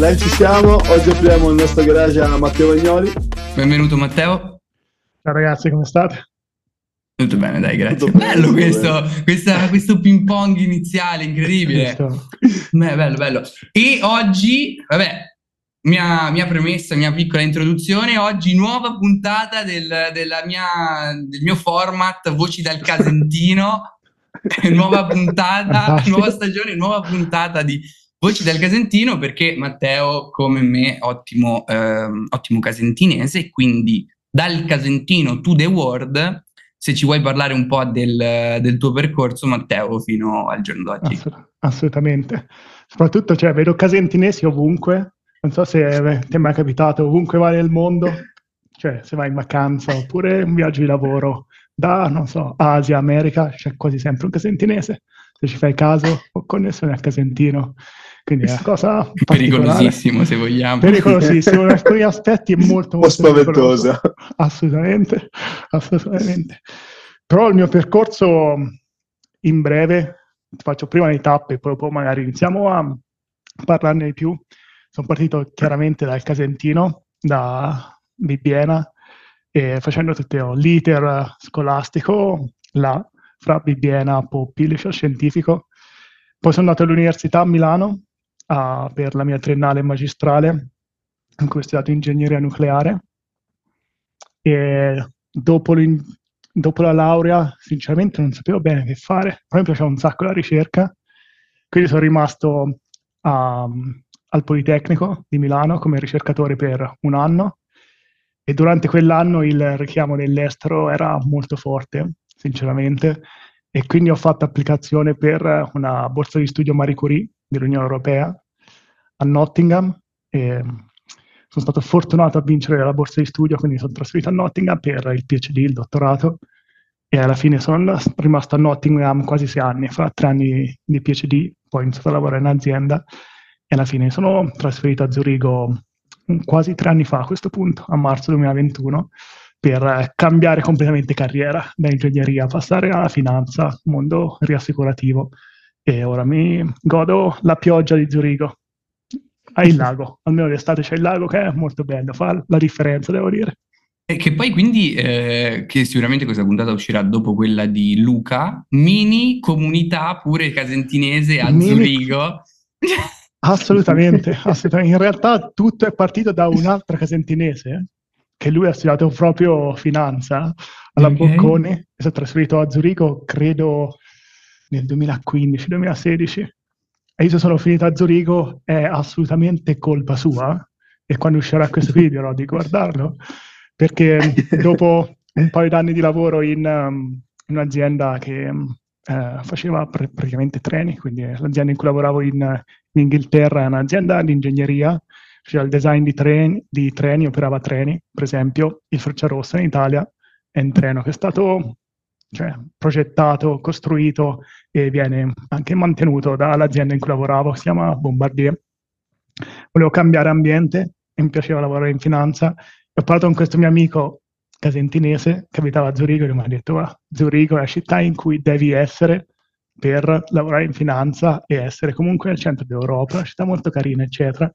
Dai, ci siamo. Oggi apriamo il nostro garage a Matteo Vagnoli. Benvenuto Matteo. Ciao ragazzi, come state? Tutto bene, dai, grazie. Tutto bello tutto questo, questa- questo ping pong iniziale, incredibile. Beh, bello, bello. E oggi, vabbè, mia, mia premessa, mia piccola introduzione, oggi nuova puntata del, della mia, del mio format Voci dal Casentino, nuova puntata, Fantastico. nuova stagione, nuova puntata di Voci dal Casentino perché Matteo, come me, ottimo, ehm, ottimo casentinese, quindi dal Casentino to the world, se ci vuoi parlare un po' del, del tuo percorso, Matteo, fino al giorno d'oggi. Assolut- assolutamente. Soprattutto, cioè, vedo casentinesi ovunque. Non so se eh, ti è mai capitato, ovunque vai nel mondo, cioè se vai in vacanza oppure un viaggio di lavoro da, non so, Asia, America, c'è quasi sempre un casentinese. Se ci fai caso, ho connessione al casentino. Quindi è una cosa. Pericolosissimo, se vogliamo. Pericolosissimo, in alcuni aspetti è molto, molto spaventosa. Assolutamente, assolutamente. Però il mio percorso in breve, faccio prima le tappe, poi dopo magari iniziamo a parlarne di più. Sono partito chiaramente dal Casentino, da Bibbiena, e facendo tutto l'iter scolastico là, fra Bibbiena, Poppi, liceo scientifico. Poi sono andato all'Università a Milano a- per la mia triennale magistrale, in cui ho studiato ingegneria nucleare e dopo, dopo la laurea sinceramente non sapevo bene che fare, a me piaceva un sacco la ricerca, quindi sono rimasto a- al Politecnico di Milano come ricercatore per un anno e durante quell'anno il richiamo dell'estero era molto forte, sinceramente, e quindi ho fatto applicazione per una borsa di studio Marie Curie dell'Unione Europea a Nottingham. E sono stato fortunato a vincere la borsa di studio, quindi sono trasferito a Nottingham per il PhD, il dottorato, e alla fine sono rimasto a Nottingham quasi sei anni, fra tre anni di PhD, poi ho iniziato a lavorare in azienda. E alla fine sono trasferito a Zurigo quasi tre anni fa a questo punto, a marzo 2021, per eh, cambiare completamente carriera da ingegneria, passare alla finanza, mondo riassicurativo e ora mi godo la pioggia di Zurigo. Hai il lago, almeno d'estate c'è il lago che è molto bello, fa la differenza, devo dire. E che poi quindi, eh, che sicuramente questa puntata uscirà dopo quella di Luca, mini comunità pure casentinese a Mini- Zurigo. Assolutamente, assolutamente. In realtà tutto è partito da un'altra casentinese, che lui ha studiato proprio finanza alla Ok. Bocconi, e si è trasferito a Zurigo, credo nel 2015-2016. E io sono finito a Zurigo, è assolutamente colpa sua, e quando uscirà questo video dirò di guardarlo, perché dopo un paio d'anni di lavoro in, um, un'azienda che um, eh, faceva pr- praticamente treni, quindi l'azienda in cui lavoravo in, in Inghilterra è un'azienda di ingegneria, faceva il design di treni, di treni, operava treni, per esempio il Frecciarossa in Italia è un treno che è stato cioè, progettato, costruito e viene anche mantenuto dall'azienda in cui lavoravo, si chiama Bombardier. Volevo cambiare ambiente mi piaceva lavorare in finanza. E ho parlato con questo mio amico casentinese che abitava a Zurigo e mi ha detto "Guarda, Zurigo è la città in cui devi essere per lavorare in finanza e essere comunque nel centro d'Europa, una città molto carina, eccetera.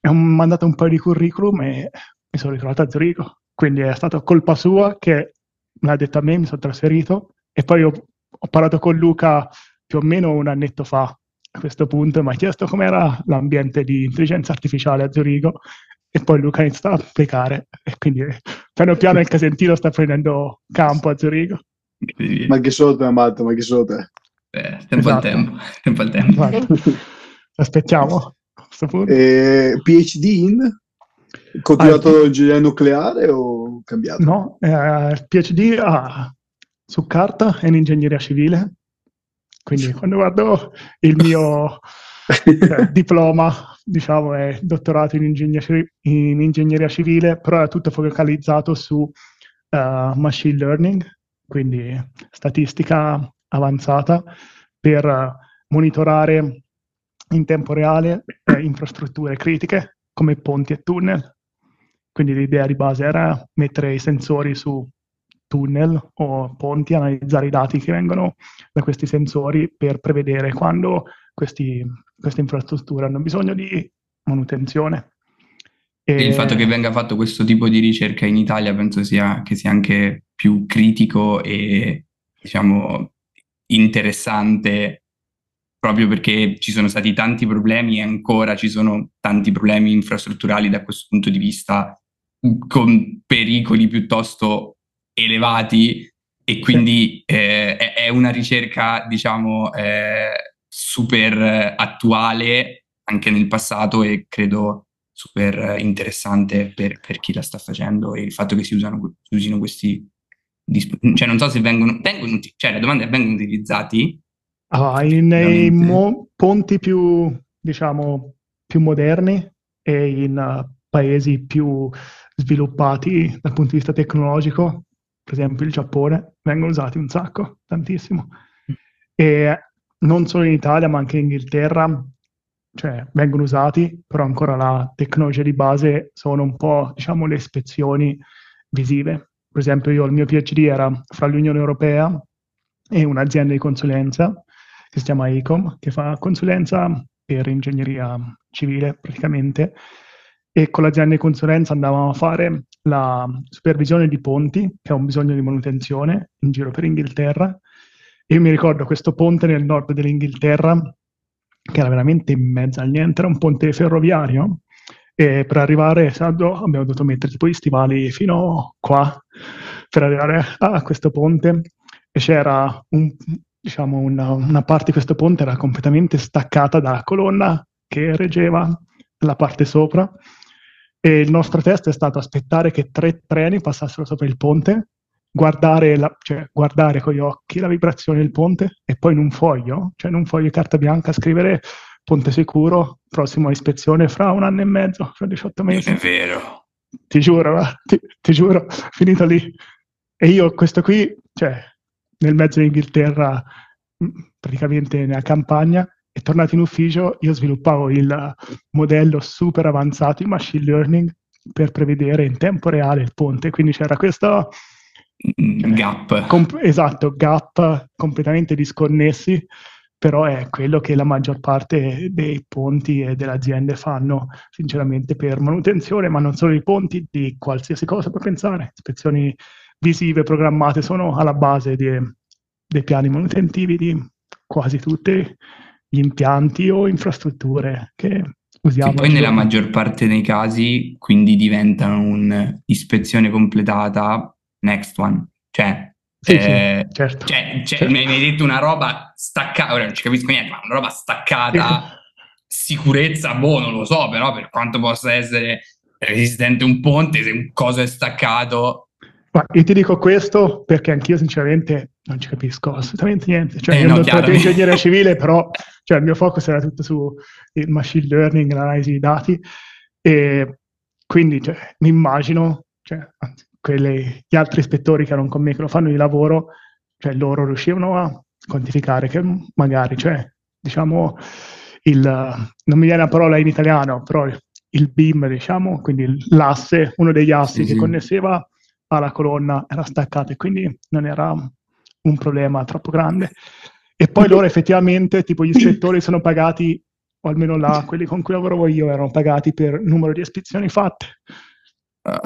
E ho mandato un paio di curriculum e mi sono ritrovato a Zurigo. Quindi è stata colpa sua che me l'ha detto a me, mi sono trasferito e poi ho, ho parlato con Luca più o meno un annetto fa a questo punto mi ha chiesto com'era l'ambiente di intelligenza artificiale a Zurigo e poi Luca ha iniziato a applicare e quindi eh, piano piano il casentino sta prendendo campo a Zurigo. Ma che solo te, Matt, ma che solo te. Eh, tempo al Esatto. tempo, tempo al tempo. Guarda, aspettiamo a questo punto. E PhD in? Continuato ingegneria nucleare o cambiato? No, eh, PhD ah, su carta è in ingegneria civile, quindi quando guardo il mio eh, diploma, diciamo, è dottorato in ingegneria, in ingegneria civile, però è tutto focalizzato su eh, machine learning, quindi statistica avanzata per monitorare in tempo reale eh, infrastrutture critiche come ponti e tunnel. Quindi l'idea di base era mettere i sensori su tunnel o ponti, analizzare i dati che vengono da questi sensori per prevedere quando questi, queste infrastrutture hanno bisogno di manutenzione. E... Il fatto che venga fatto questo tipo di ricerca in Italia penso sia, che sia anche più critico e diciamo interessante proprio perché ci sono stati tanti problemi e ancora ci sono tanti problemi infrastrutturali da questo punto di vista con pericoli piuttosto elevati e quindi eh, è una ricerca diciamo eh, super attuale anche nel passato e credo super interessante per, per, chi la sta facendo e il fatto che si, usano, si usino questi cioè non so se vengono, vengono cioè la domanda è vengono utilizzati? Ah, nei mo- ponti più diciamo più moderni e in uh, paesi più sviluppati dal punto di vista tecnologico per esempio il Giappone vengono usati un sacco tantissimo. E non solo in Italia ma anche in Inghilterra cioè vengono usati però ancora la tecnologia di base sono un po' diciamo le ispezioni visive per esempio io il mio PhD era fra l'Unione Europea e un'azienda di consulenza che si chiama ICOM, che fa consulenza per ingegneria civile praticamente, e con l'azienda di consulenza andavamo a fare la supervisione di ponti che ha un bisogno di manutenzione in giro per Inghilterra. Io mi ricordo questo ponte nel nord dell'Inghilterra, che era veramente in mezzo al niente, era un ponte ferroviario, e per arrivare abbiamo dovuto mettere tipo gli stivali fino qua per arrivare a questo ponte e c'era un, diciamo una, una, parte di questo ponte era completamente staccata dalla colonna che reggeva la parte sopra e il nostro test è stato aspettare che tre treni passassero sopra il ponte guardare, la, cioè, guardare con gli occhi la vibrazione del ponte e poi in un foglio, cioè in un foglio di carta bianca scrivere Ponte Sicuro, prossima ispezione fra un anno e mezzo, fra 18 mesi. È vero. Ti giuro, ti, ti giuro, finito lì. E io questo qui, cioè, nel mezzo d'Inghilterra, mm, praticamente nella campagna, e tornato in ufficio, io sviluppavo il modello super avanzato in machine learning per prevedere in tempo reale il ponte. Quindi c'era questo gap. Comp- esatto, gap completamente disconnessi però è quello che la maggior parte dei ponti e delle aziende fanno, sinceramente, per manutenzione, ma non solo i ponti, di qualsiasi cosa puoi pensare. Ispezioni visive programmate sono alla base di, dei piani manutentivi di quasi tutti gli impianti o infrastrutture che usiamo. Che poi nella maggior parte dei casi quindi diventano un'ispezione completata next one, cioè sì, eh, sì, certo. Cioè, cioè, certo. Mi, hai detto una roba staccata, ora non ci capisco niente, ma una roba staccata, sicurezza, boh, non lo so, però per quanto possa essere resistente un ponte, se un coso è staccato... Ma io ti dico questo perché anch'io sinceramente non ci capisco assolutamente niente. Cioè, eh, io no, non sono ingegneria civile, però cioè, il mio focus era tutto sul machine learning, l'analisi di dati, e quindi cioè, mi immagino, cioè, anzi, quelle, gli altri ispettori che erano con me che lo fanno di lavoro, cioè loro riuscivano a quantificare che magari, cioè, diciamo, il, non mi viene la parola in italiano, però il beam, diciamo, quindi l'asse, uno degli assi sì, che connesseva alla colonna era staccato e quindi non era un problema troppo grande. E poi loro effettivamente, tipo gli ispettori sono pagati, o almeno là, quelli con cui lavoravo io, erano pagati per numero di ispezioni fatte.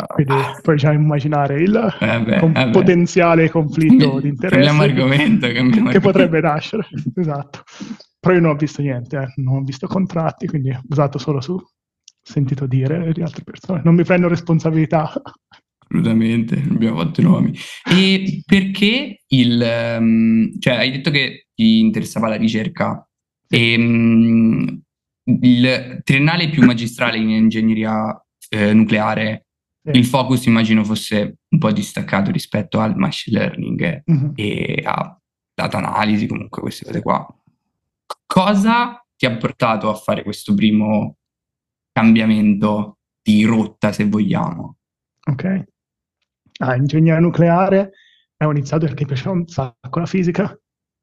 Quindi uh, puoi già immaginare il beh, con eh potenziale conflitto di interesse che argomento. potrebbe nascere. esatto. Però io non ho visto niente, eh. non ho visto contratti, quindi ho usato solo su sentito dire di altre persone. Non mi prendo responsabilità. Assolutamente, abbiamo fatto i nomi. E perché il... Um, cioè, hai detto che ti interessava la ricerca e um, il triennale più magistrale in ingegneria eh, nucleare il focus immagino fosse un po' distaccato rispetto al machine learning mm-hmm. e a data analisi, comunque queste cose qua. Cosa ti ha portato a fare questo primo cambiamento di rotta, se vogliamo? Ok. Ah, ingegneria nucleare ho iniziato perché mi piaceva un sacco la fisica,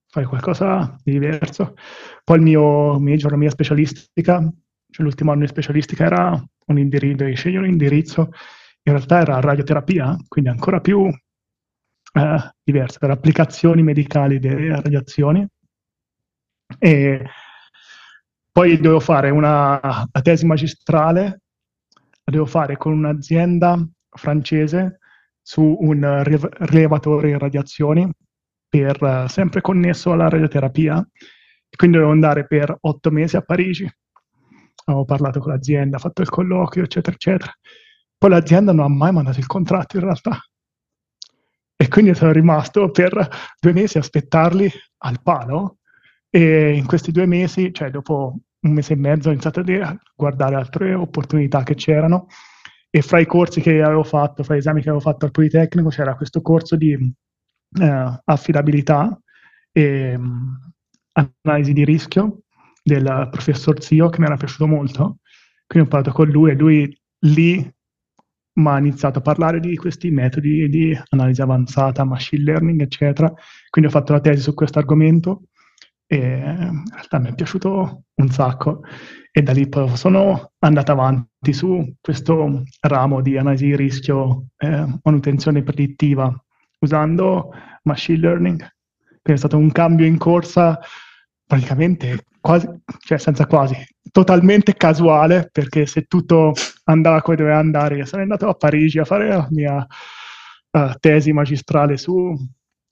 fare qualcosa di diverso. Poi il mio major, la mia specialistica, cioè l'ultimo anno di specialistica era un indirizzo, scegli un indirizzo in realtà era radioterapia, quindi ancora più eh, diverse, per applicazioni medicali delle radiazioni. E poi dovevo fare una tesi magistrale, la devo fare con un'azienda francese su un rilevatore in radiazioni, per, sempre connesso alla radioterapia. Quindi dovevo andare per otto mesi a Parigi. Avevo parlato con l'azienda, fatto il colloquio, eccetera, eccetera. Poi l'azienda non ha mai mandato il contratto in realtà. E quindi sono rimasto per due mesi a aspettarli al palo. E in questi due mesi, cioè dopo un mese e mezzo, ho iniziato a guardare altre opportunità che c'erano. E fra i corsi che avevo fatto, fra gli esami che avevo fatto al Politecnico, c'era questo corso di eh, affidabilità e um, analisi di rischio del professor Zio che mi era piaciuto molto. Quindi ho parlato con lui e lui lì mi ha iniziato a parlare di questi metodi di analisi avanzata, machine learning, eccetera. Quindi ho fatto la tesi su questo argomento e in realtà mi è piaciuto un sacco e da lì sono andato avanti su questo ramo di analisi di rischio, eh, manutenzione predittiva usando machine learning. Quindi è stato un cambio in corsa praticamente quasi, cioè senza quasi, totalmente casuale, perché se tutto andava come doveva andare, io sarei andato a Parigi a fare la mia uh, tesi magistrale su uh,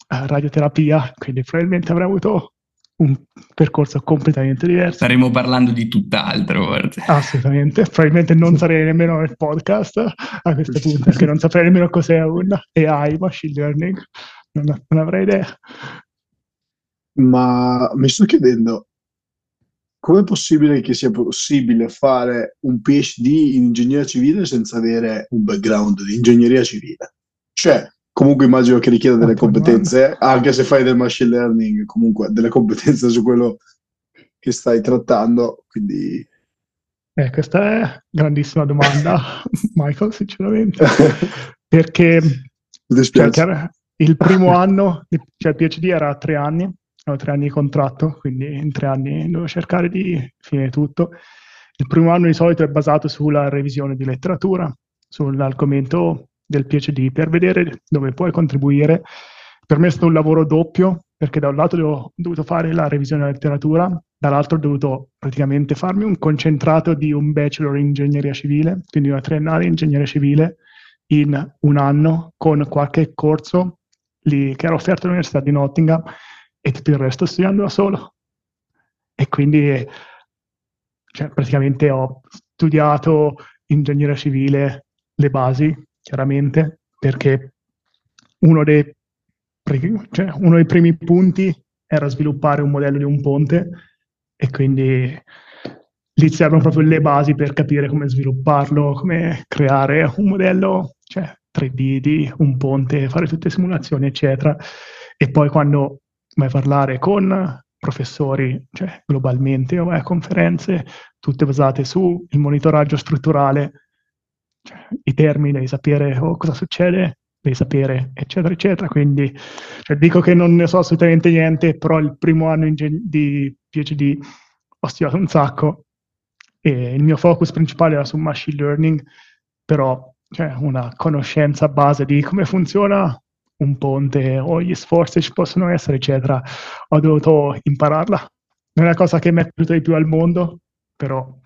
radioterapia, quindi probabilmente avrei avuto un percorso completamente diverso. Staremo parlando di tutt'altro, forse. Assolutamente, probabilmente non sarei nemmeno nel podcast a questo punto, perché non saprei nemmeno cos'è un AI, machine learning, non, non avrei idea. Ma mi sto chiedendo, com'è possibile che sia possibile fare un PhD in ingegneria civile senza avere un background di ingegneria civile? Cioè, comunque immagino che richieda delle competenze, anche se fai del machine learning, comunque delle competenze su quello che stai trattando, quindi... Eh, questa è grandissima domanda, Michael, sinceramente, perché cioè, il primo anno, cioè il PhD era tre anni, avevo tre anni di contratto, quindi in tre anni devo cercare di finire tutto. Il primo anno di solito è basato sulla revisione di letteratura, sull'argomento del PhD per vedere dove puoi contribuire. Per me è stato un lavoro doppio perché da un lato ho dovuto fare la revisione della letteratura, dall'altro ho dovuto praticamente farmi un concentrato di un bachelor in ingegneria civile, quindi una triennale in ingegneria civile in un anno con qualche corso lì, che era offerto all'Università di Nottingham e tutto il resto studiando da solo. E quindi cioè, praticamente ho studiato ingegneria civile, le basi, chiaramente, perché uno dei, cioè, uno dei primi punti era sviluppare un modello di un ponte e quindi lì servono proprio le basi per capire come svilupparlo, come creare un modello cioè, 3D di un ponte, fare tutte le simulazioni, eccetera. E poi quando vai a parlare con professori, cioè globalmente, o vai a conferenze, tutte basate sul monitoraggio strutturale cioè, i termini, devi sapere oh, cosa succede, devi sapere, eccetera, eccetera. Quindi cioè, dico che non ne so assolutamente niente, però il primo anno di PhD ho studiato un sacco e il mio focus principale era su machine learning, però cioè, una conoscenza base di come funziona un ponte o gli sforzi ci possono essere, eccetera, ho dovuto impararla. Non è una cosa che mi è piaciuta di più al mondo, però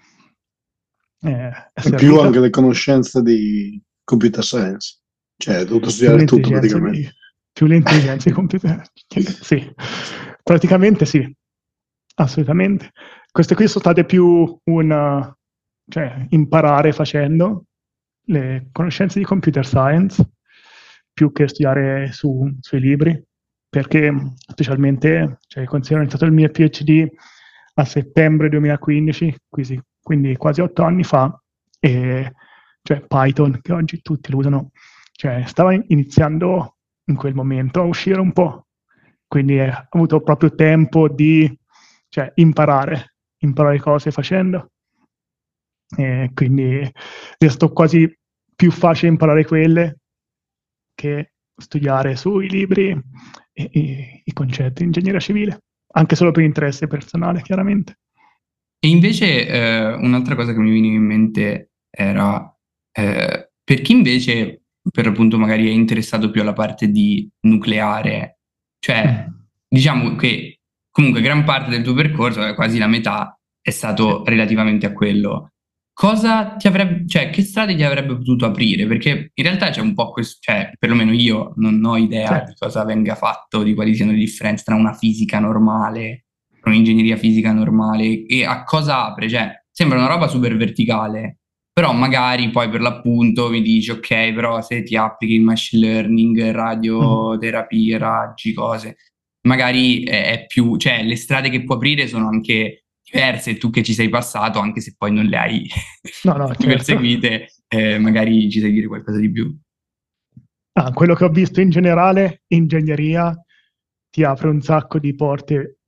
eh, più anche le conoscenze di computer science, cioè ho dovuto studiare tutto praticamente. Di, più l'intelligenza di computer, sì, praticamente sì, assolutamente. Queste qui sono state più un, cioè, imparare facendo le conoscenze di computer science più che studiare su, sui libri, perché specialmente, cioè, considero iniziato il mio PhD a settembre 2015, quindi quasi otto anni fa, e, cioè Python, che oggi tutti lo usano, cioè stava iniziando in quel momento a uscire un po', quindi ho avuto proprio tempo di cioè, imparare, imparare cose facendo. E quindi sto quasi più facile imparare quelle che studiare sui libri e, e, i concetti in ingegneria civile, anche solo per interesse personale, chiaramente. E invece eh, un'altra cosa che mi veniva in mente era eh, per chi invece per appunto magari è interessato più alla parte di nucleare, cioè mm. diciamo che comunque gran parte del tuo percorso, eh, quasi la metà, è stato relativamente a quello. Cosa ti avrebbe, cioè, che strade ti avrebbe potuto aprire? Perché in realtà c'è un po' questo, cioè, perlomeno io non ho idea certo. di cosa venga fatto, di quali siano le differenze tra una fisica normale, un'ingegneria fisica normale e a cosa apre, cioè, sembra una roba super verticale, però magari poi per l'appunto mi dici ok, però se ti applichi il machine learning, radioterapie, raggi, cose, magari è più, cioè le strade che può aprire sono anche diverse, tu che ci sei passato, anche se poi non le hai no, no, certo. perseguite, eh, magari ci sai dire qualcosa di più. Ah, quello che ho visto in generale, ingegneria ti apre un sacco di porte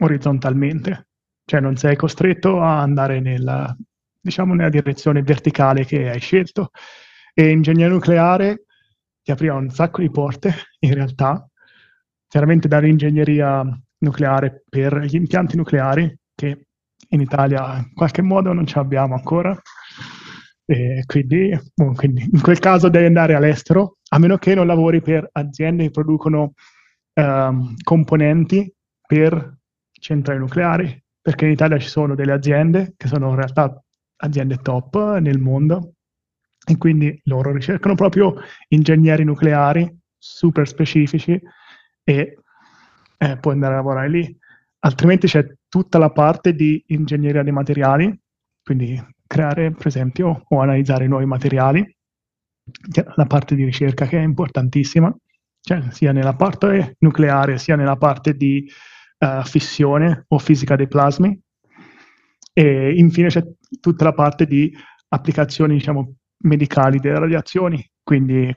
orizzontalmente, cioè non sei costretto a andare nella, diciamo, nella direzione verticale che hai scelto. E ingegneria nucleare ti aprirà un sacco di porte, in realtà, chiaramente dall'ingegneria nucleare per gli impianti nucleari, che in Italia in qualche modo non ce l'abbiamo ancora. Quindi, boh, quindi, in quel caso devi andare all'estero, a meno che non lavori per aziende che producono um, componenti per centrali nucleari, perché in Italia ci sono delle aziende che sono in realtà aziende top nel mondo e quindi loro ricercano proprio ingegneri nucleari super specifici e eh, puoi andare a lavorare lì. Altrimenti c'è tutta la parte di ingegneria dei materiali, quindi creare per esempio o analizzare nuovi materiali, la parte di ricerca che è importantissima, cioè sia nella parte nucleare sia nella parte di uh, fissione o fisica dei plasmi. E infine c'è tutta la parte di applicazioni diciamo, medicali delle radiazioni, quindi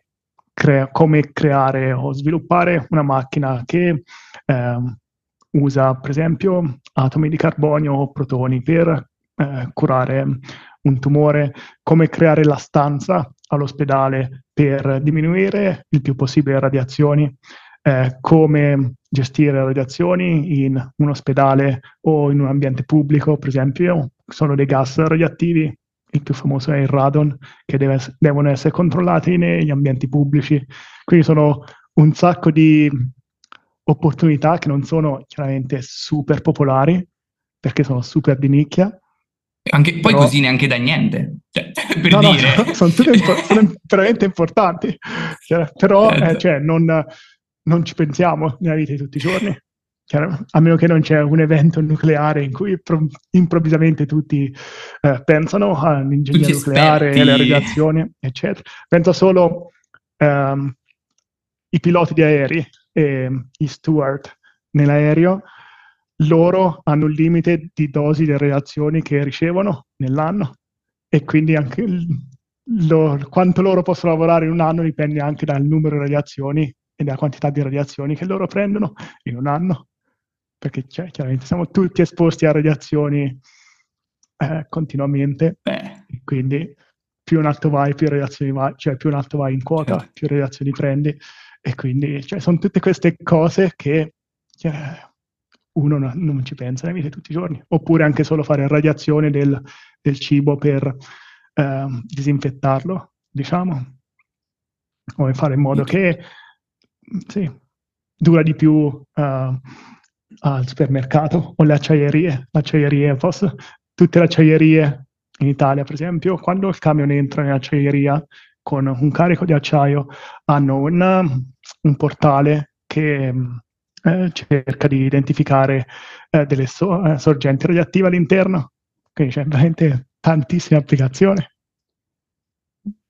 crea- come creare o sviluppare una macchina che eh, usa per esempio atomi di carbonio o protoni per eh, curare un tumore, come creare la stanza all'ospedale per diminuire il più possibile le radiazioni, eh, come gestire le radiazioni in un ospedale o in un ambiente pubblico, per esempio, sono dei gas radioattivi, il più famoso è il radon, che deve, devono essere controllati negli ambienti pubblici. Quindi sono un sacco di opportunità che non sono chiaramente super popolari, perché sono super di nicchia. Anche, poi però... così neanche da niente, cioè, per no, dire. No, sono, tutte sono veramente importanti, però eh, certo. cioè, non, non, ci pensiamo nella vita di tutti i giorni. A meno che non c'è un evento nucleare in cui pro- improvvisamente tutti eh, pensano all'ingegneria nucleare, alle radiazioni, eccetera. Penso solo ehm, i piloti di aerei e i steward nell'aereo, loro hanno un limite di dosi di radiazioni che ricevono nell'anno e quindi anche lo, quanto loro possono lavorare in un anno dipende anche dal numero di radiazioni e dalla quantità di radiazioni che loro prendono in un anno. Perché cioè, chiaramente siamo tutti esposti a radiazioni eh, continuamente, Beh. quindi più in alto vai, più radiazioni vai, cioè più in alto vai in quota, certo. più radiazioni prendi. E quindi cioè, sono tutte queste cose che cioè, uno no, non ci pensa nella vita tutti i giorni. Oppure anche solo fare radiazione del, del cibo per eh, disinfettarlo, diciamo. O fare in modo che sì, dura di più uh, al supermercato o le acciaierie. Le acciaierie, posso, tutte le acciaierie in Italia, per esempio, quando il camion entra nell'acciaieria con un carico di acciaio hanno un, un portale che eh, cerca di identificare eh, delle so- eh, sorgenti radioattive all'interno. Quindi c'è veramente tantissime applicazioni.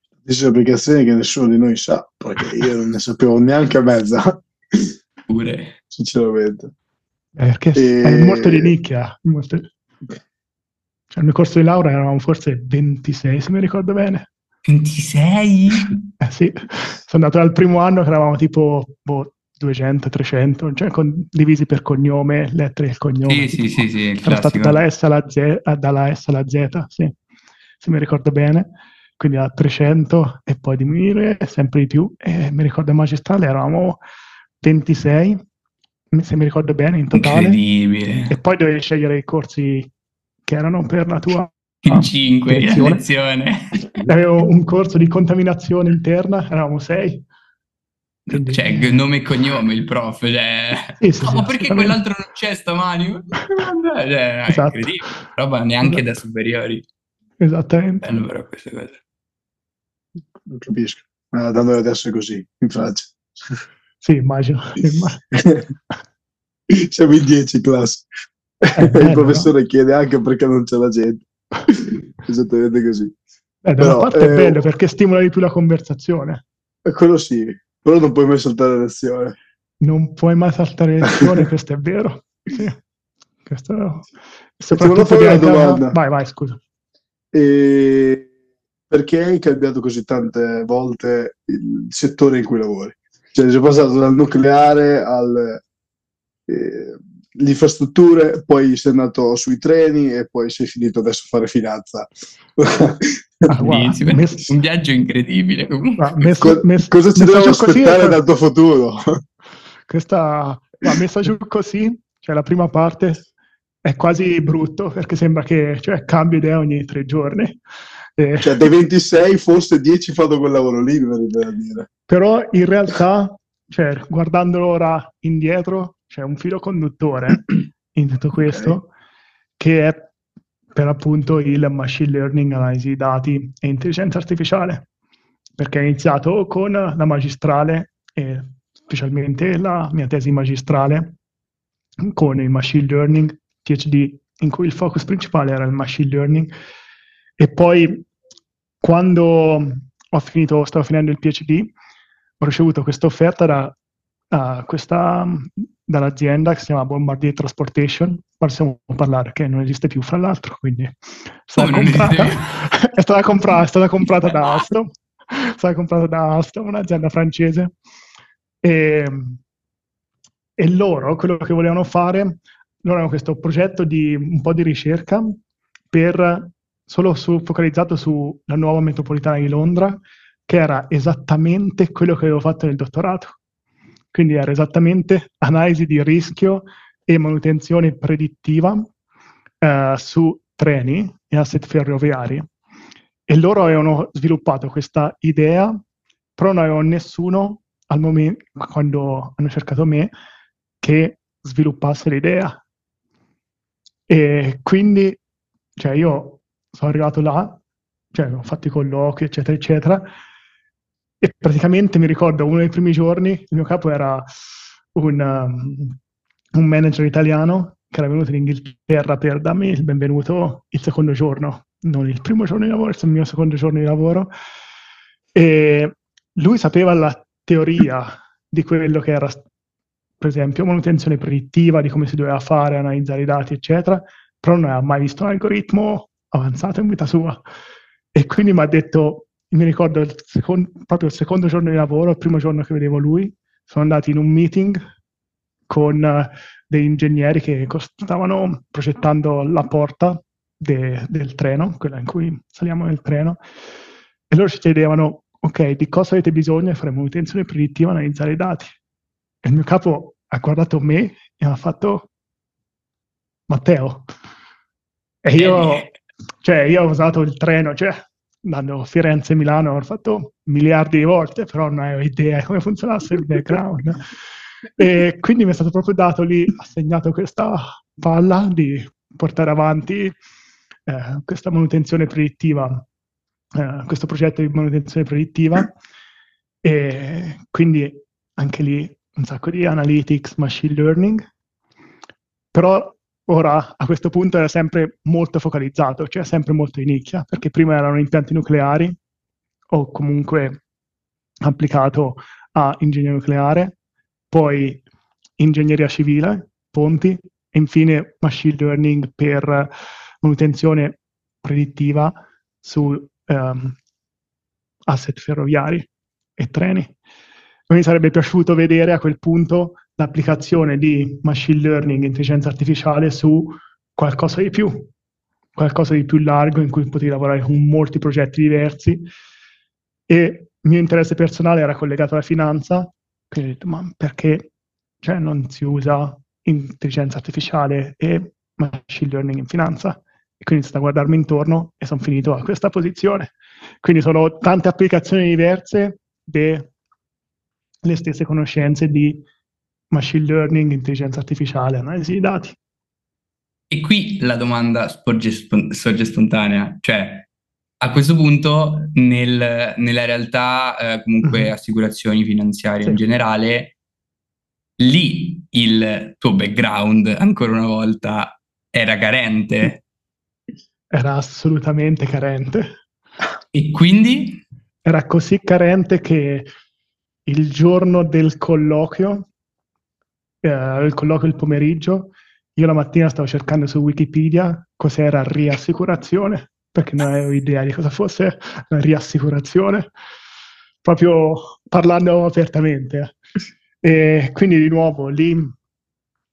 Tantissime applicazioni che nessuno di noi sa, perché io non ne sapevo neanche a mezza. Pure. Sinceramente. Eh, perché e... è molto di nicchia. Molto... Cioè, nel corso di laurea eravamo forse 26, se mi ricordo bene. 26? Eh sì, sono andato dal primo anno che eravamo tipo boh, 200, 300, cioè con, divisi per cognome, lettere del cognome. Sì, sì, sì, sì, Era stato dalla S alla Z, eh, dalla S alla Z, sì, se mi ricordo bene, quindi a 300 e poi diminuire sempre di più. E mi ricordo magistrale eravamo 26, se mi ricordo bene, in totale. Incredibile. E poi dovevi scegliere i corsi che erano per la tua in ah, 5 in lezione. Avevo un corso di contaminazione interna, eravamo sei. Quindi... Cioè, nome e cognome il prof, cioè... Sì, sì, no, sì, perché quell'altro non c'è stamani? cioè, esatto. incredibile, roba neanche da superiori. Esattamente. Bello però queste cose. Non capisco. Ma da noi adesso è così, in Francia. Sì, immagino. Siamo in 10 in classe. Eh, il professore no? chiede anche perché non c'è la gente. Esattamente così. Eh, da Però, una parte eh, è bello perché stimola di più la conversazione. Quello sì, però non puoi mai saltare lezione. Non puoi mai saltare lezione, questo è vero. Sì. Questo... Soprattutto fare una domanda. Vai, vai, scusa. E perché hai cambiato così tante volte il settore in cui lavori? Cioè, sei passato dal nucleare alle eh, infrastrutture, poi sei andato sui treni e poi sei finito adesso a fare finanza. Ah, messo, un viaggio incredibile. Messo, messo, cosa ci dobbiamo aspettare dal tuo futuro? Questa, ma messa giù così, cioè la prima parte è quasi brutto perché sembra che cioè, cambio idea ogni tre giorni. Eh, cioè, dei 26 forse 10 fanno quel lavoro lì, mi dire. Però in realtà, cioè, guardando ora indietro, c'è un filo conduttore in tutto questo okay. che è per appunto il machine learning, analisi dati e intelligenza artificiale, perché è iniziato con la magistrale e specialmente la mia tesi magistrale con il machine learning PhD in cui il focus principale era il machine learning e poi quando ho finito, stavo finendo il PhD ho ricevuto questa offerta da, uh, questa, dall'azienda che si chiama Bombardier Transportation, possiamo parlare che non esiste più fra l'altro, quindi è stata, no, comprata, è stata, comprata, è stata comprata da Alstom, è stata comprata da Alstom, un'azienda francese. E, e loro quello che volevano fare loro avevano questo progetto di un po' di ricerca per, solo su, focalizzato sulla nuova metropolitana di Londra, che era esattamente quello che avevo fatto nel dottorato. Quindi era esattamente analisi di rischio e manutenzione predittiva eh, su treni e asset ferroviari. E loro avevano sviluppato questa idea, però non avevano nessuno al momento, quando hanno cercato me, che sviluppasse l'idea. E quindi, cioè io sono arrivato là, cioè ho fatto i colloqui, eccetera, eccetera, e praticamente mi ricordo uno dei primi giorni, il mio capo era un, um, un manager italiano che era venuto in Inghilterra per darmi il benvenuto il secondo giorno, non il primo giorno di lavoro, il mio secondo giorno di lavoro. E lui sapeva la teoria di quello che era, per esempio, manutenzione predittiva, di come si doveva fare, analizzare i dati, eccetera, però non aveva mai visto un algoritmo avanzato in vita sua. E quindi mi ha detto, mi ricordo il secondo, proprio il secondo giorno di lavoro, il primo giorno che vedevo lui, sono andati in un meeting con uh, dei ingegneri che stavano progettando la porta de, del treno, quella in cui saliamo nel treno, e loro ci chiedevano, ok, di cosa avete bisogno e faremo un'intenzione predittiva analizzare i dati. E il mio capo ha guardato me e mi ha fatto, Matteo. E io, cioè, io ho usato il treno, cioè, andando a Firenze e Milano ho fatto miliardi di volte, però non avevo idea come funzionasse il background. e quindi mi è stato proprio dato lì, assegnato questa palla di portare avanti eh, questa manutenzione predittiva, eh, questo progetto di manutenzione predittiva. E quindi anche lì un sacco di analytics, machine learning, però ora a questo punto era sempre molto focalizzato, cioè sempre molto in nicchia, perché prima erano impianti nucleari o comunque applicato a ingegneria nucleare, poi ingegneria civile, ponti e infine machine learning per manutenzione predittiva su um, asset ferroviari e treni. mi sarebbe piaciuto vedere a quel punto l'applicazione di machine learning, intelligenza artificiale su qualcosa di più, qualcosa di più largo in cui potevi lavorare con molti progetti diversi e il mio interesse personale era collegato alla finanza, quindi ho detto, ma perché cioè, non si usa intelligenza artificiale e machine learning in finanza? e quindi sto a guardarmi intorno e sono finito a questa posizione. Quindi sono tante applicazioni diverse delle stesse conoscenze di machine learning, intelligenza artificiale, analisi di dati. E qui la domanda sorge, sorge spontanea, cioè a questo punto nel, nella realtà eh, comunque mm-hmm. assicurazioni finanziarie sì. in generale, lì il tuo background ancora una volta era carente. Era assolutamente carente. E quindi? Era così carente che il giorno del colloquio, eh, il colloquio il pomeriggio, io la mattina stavo cercando su Wikipedia cos'era riassicurazione, perché non avevo idea di cosa fosse la riassicurazione, proprio parlando apertamente. E quindi di nuovo lì,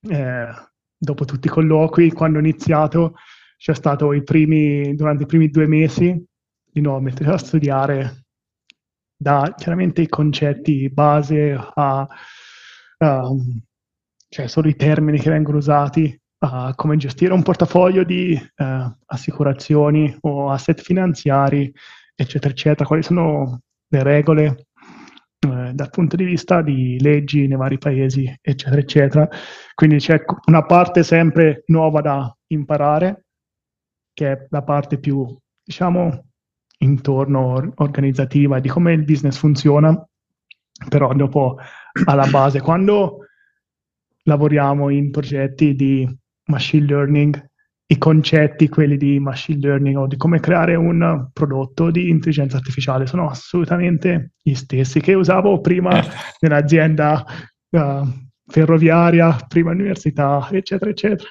eh, dopo tutti i colloqui, quando ho iniziato, c'è stato i primi, durante i primi due mesi, di nuovo mettere a studiare da chiaramente i concetti base a, a cioè solo i termini che vengono usati a come gestire un portafoglio di eh, assicurazioni o asset finanziari, eccetera, eccetera, quali sono le regole eh, dal punto di vista di leggi nei vari paesi, eccetera, eccetera. Quindi c'è una parte sempre nuova da imparare, che è la parte più, diciamo, intorno organizzativa di come il business funziona, però dopo alla base, quando lavoriamo in progetti di machine learning, i concetti, quelli di machine learning o di come creare un prodotto di intelligenza artificiale sono assolutamente gli stessi che usavo prima eh. nell'azienda uh, ferroviaria, prima all'università, eccetera, eccetera.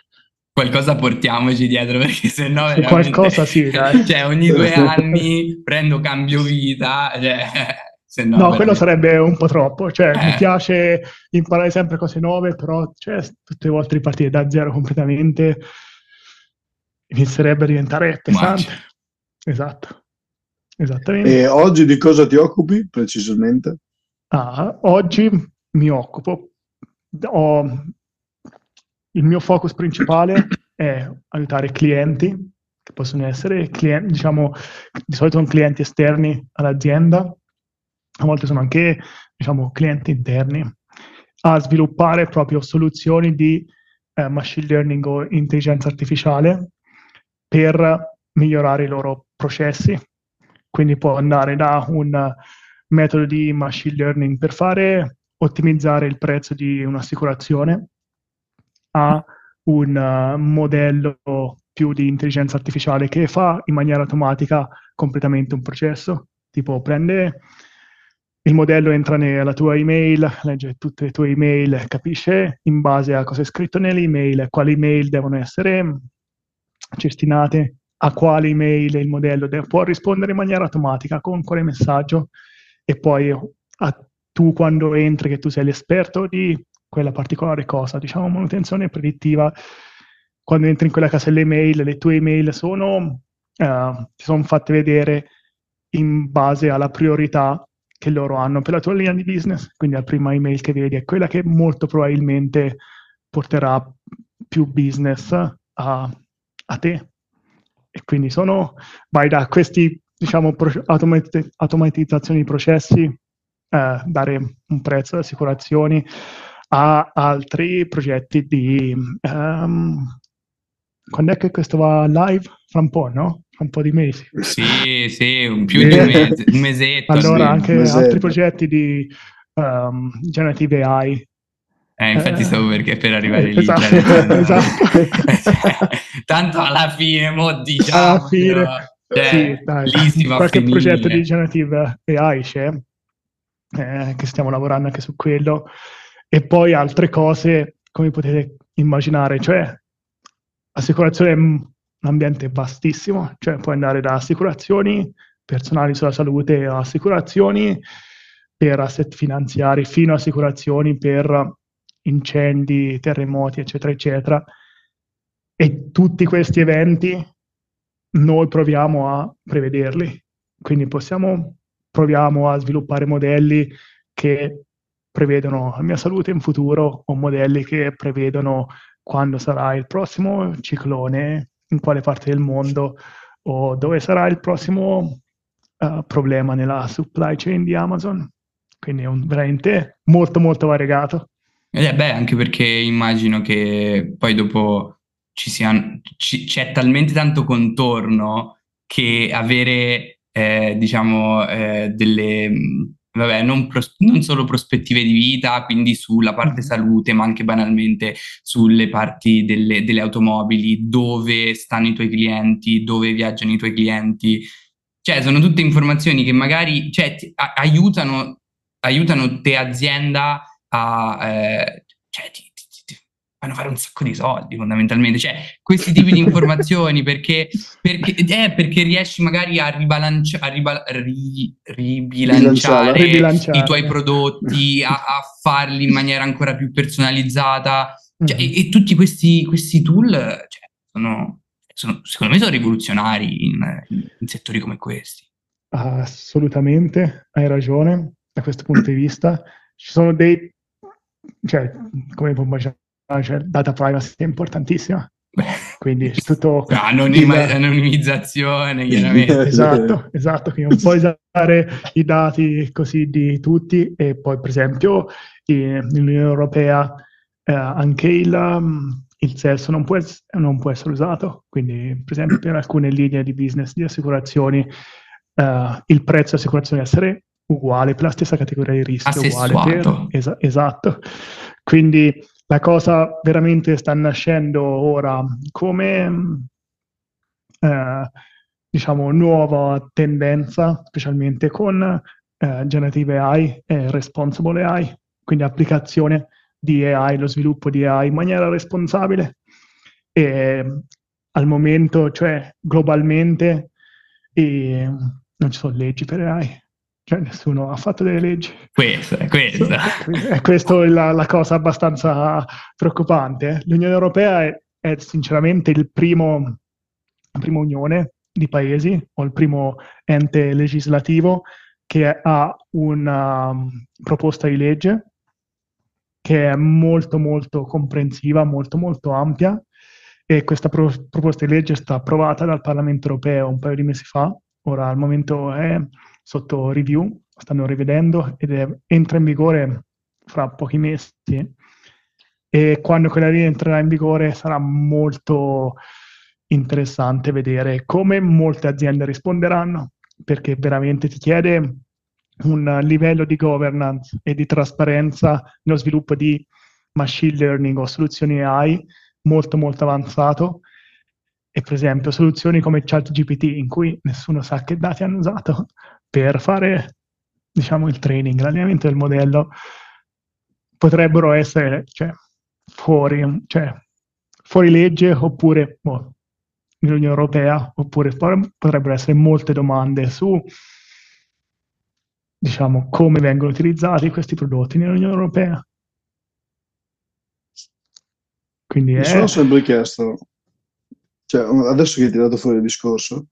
Qualcosa portiamoci dietro perché se no qualcosa sì, dai. cioè ogni due anni prendo cambio vita, cioè no, no quello sarebbe un po' troppo. Cioè, eh. mi piace imparare sempre cose nuove, però cioè, tutte le volte ripartire da zero completamente inizierebbe a diventare pesante. Macchia. Esatto. Esattamente. E oggi di cosa ti occupi precisamente? Ah, oggi mi occupo, ho, il mio focus principale è aiutare clienti, che possono essere clienti, diciamo, di solito sono clienti esterni all'azienda, a volte sono anche diciamo, clienti interni, a sviluppare proprio soluzioni di eh, machine learning o intelligenza artificiale per migliorare i loro processi. Quindi può andare da un metodo di machine learning per fare ottimizzare il prezzo di un'assicurazione a un uh, modello più di intelligenza artificiale che fa in maniera automatica completamente un processo. Tipo prende il modello entra nella tua email, legge tutte le tue email, capisce in base a cosa è scritto nelle email, quali email devono essere cestinate, a quali email il modello deve, può rispondere in maniera automatica con quale messaggio e poi a, tu quando entri che tu sei l'esperto di quella particolare cosa, diciamo manutenzione predittiva, quando entri in quella casella email, le tue email sono, uh, ti sono fatte vedere in base alla priorità che loro hanno per la tua linea di business, quindi la prima email che vedi è quella che molto probabilmente porterà più business a, a te. E quindi sono, vai da questi, diciamo, pro, automati- automatizzazioni di processi, eh, dare un prezzo alle assicurazioni, a altri progetti di... Um, quando è che questo va live? Fra un po', no? Un po' di mesi. Sì, sì, un più di un, mese, un mesetto. allora sì. anche mesetto. altri progetti di um, Generative AI. Eh, infatti eh, stavo perché per arrivare lì. Esatto, esatto. Tanto alla fine, mo diciamo. Alla fine. Però, cioè, sì, dai. Qualche finire. progetto di Generative AI c'è, eh, che stiamo lavorando anche su quello. E poi altre cose, come potete immaginare, cioè assicurazione un ambiente vastissimo, cioè puoi andare da assicurazioni personali sulla salute a assicurazioni per asset finanziari fino a assicurazioni per incendi, terremoti, eccetera, eccetera. E tutti questi eventi noi proviamo a prevederli. Quindi possiamo, proviamo a sviluppare modelli che prevedono la mia salute in futuro o modelli che prevedono quando sarà il prossimo ciclone in quale parte del mondo o dove sarà il prossimo uh, problema nella supply chain di Amazon. Quindi è un, veramente molto molto variegato. Eh, beh, anche perché immagino che poi dopo ci sia, ci, c'è talmente tanto contorno che avere, eh, diciamo, eh, delle, vabbè, non, pros- non, solo prospettive di vita, quindi sulla parte mm-hmm. salute, ma anche banalmente sulle parti delle, delle automobili, dove stanno i tuoi clienti, dove viaggiano i tuoi clienti. Cioè, sono tutte informazioni che magari cioè, ti, a- aiutano, aiutano te azienda a... Eh, cioè, ti, fanno fare un sacco di soldi fondamentalmente, cioè questi tipi di informazioni perché, perché, eh, perché riesci magari a, ribalanci- a ribal- ri- ribilanciare, ribilanciare, i tuoi prodotti, a, a, farli in maniera ancora più personalizzata cioè, mm-hmm. e, e, tutti questi, questi tool cioè, sono, sono, secondo me sono rivoluzionari in, in settori come questi. Assolutamente, hai ragione da questo punto di vista. Ci sono dei, cioè, come può immaginare, cioè, data privacy è importantissima. Quindi è tutto... Anonima- il... Anonimizzazione, chiaramente. esatto, esatto, quindi non puoi usare i dati così di tutti e poi per esempio nell'Unione Europea eh, anche il, um, il sesso non può, non può, essere usato, quindi per esempio per alcune linee di business di assicurazioni uh, il prezzo di assicurazione deve essere uguale per la stessa categoria di rischio. Uguale per, es- esatto, quindi la cosa veramente sta nascendo ora come eh, diciamo nuova tendenza, specialmente con eh, generative AI e responsible AI, quindi applicazione di AI, lo sviluppo di AI in maniera responsabile. E al momento, cioè globalmente, non ci sono leggi per AI, cioè, nessuno ha fatto delle leggi. Questa, questa. E questa è la, la, cosa abbastanza preoccupante. L'Unione Europea è, è sinceramente il primo, la prima unione di paesi o il primo ente legislativo che ha una um, proposta di legge che è molto molto comprensiva, molto molto ampia e questa pro- proposta di legge è stata approvata dal Parlamento europeo un paio di mesi fa. Ora al momento è sotto review, stanno rivedendo ed è, entra in vigore fra pochi mesi. E quando quella lì entrerà in vigore sarà molto interessante vedere come molte aziende risponderanno perché veramente ti chiede un livello di governance e di trasparenza nello sviluppo di machine learning o soluzioni AI molto molto avanzato. E per esempio soluzioni come ChatGPT in cui nessuno sa che dati hanno usato per fare diciamo, il training, l'allenamento del modello, potrebbero essere cioè, fuori, cioè, fuori legge oppure boh, nell'Unione Europea, oppure potrebbero essere molte domande su diciamo, come vengono utilizzati questi prodotti nell'Unione Europea. Quindi Mi è... sono sempre chiesto, cioè, adesso che hai tirato fuori il discorso,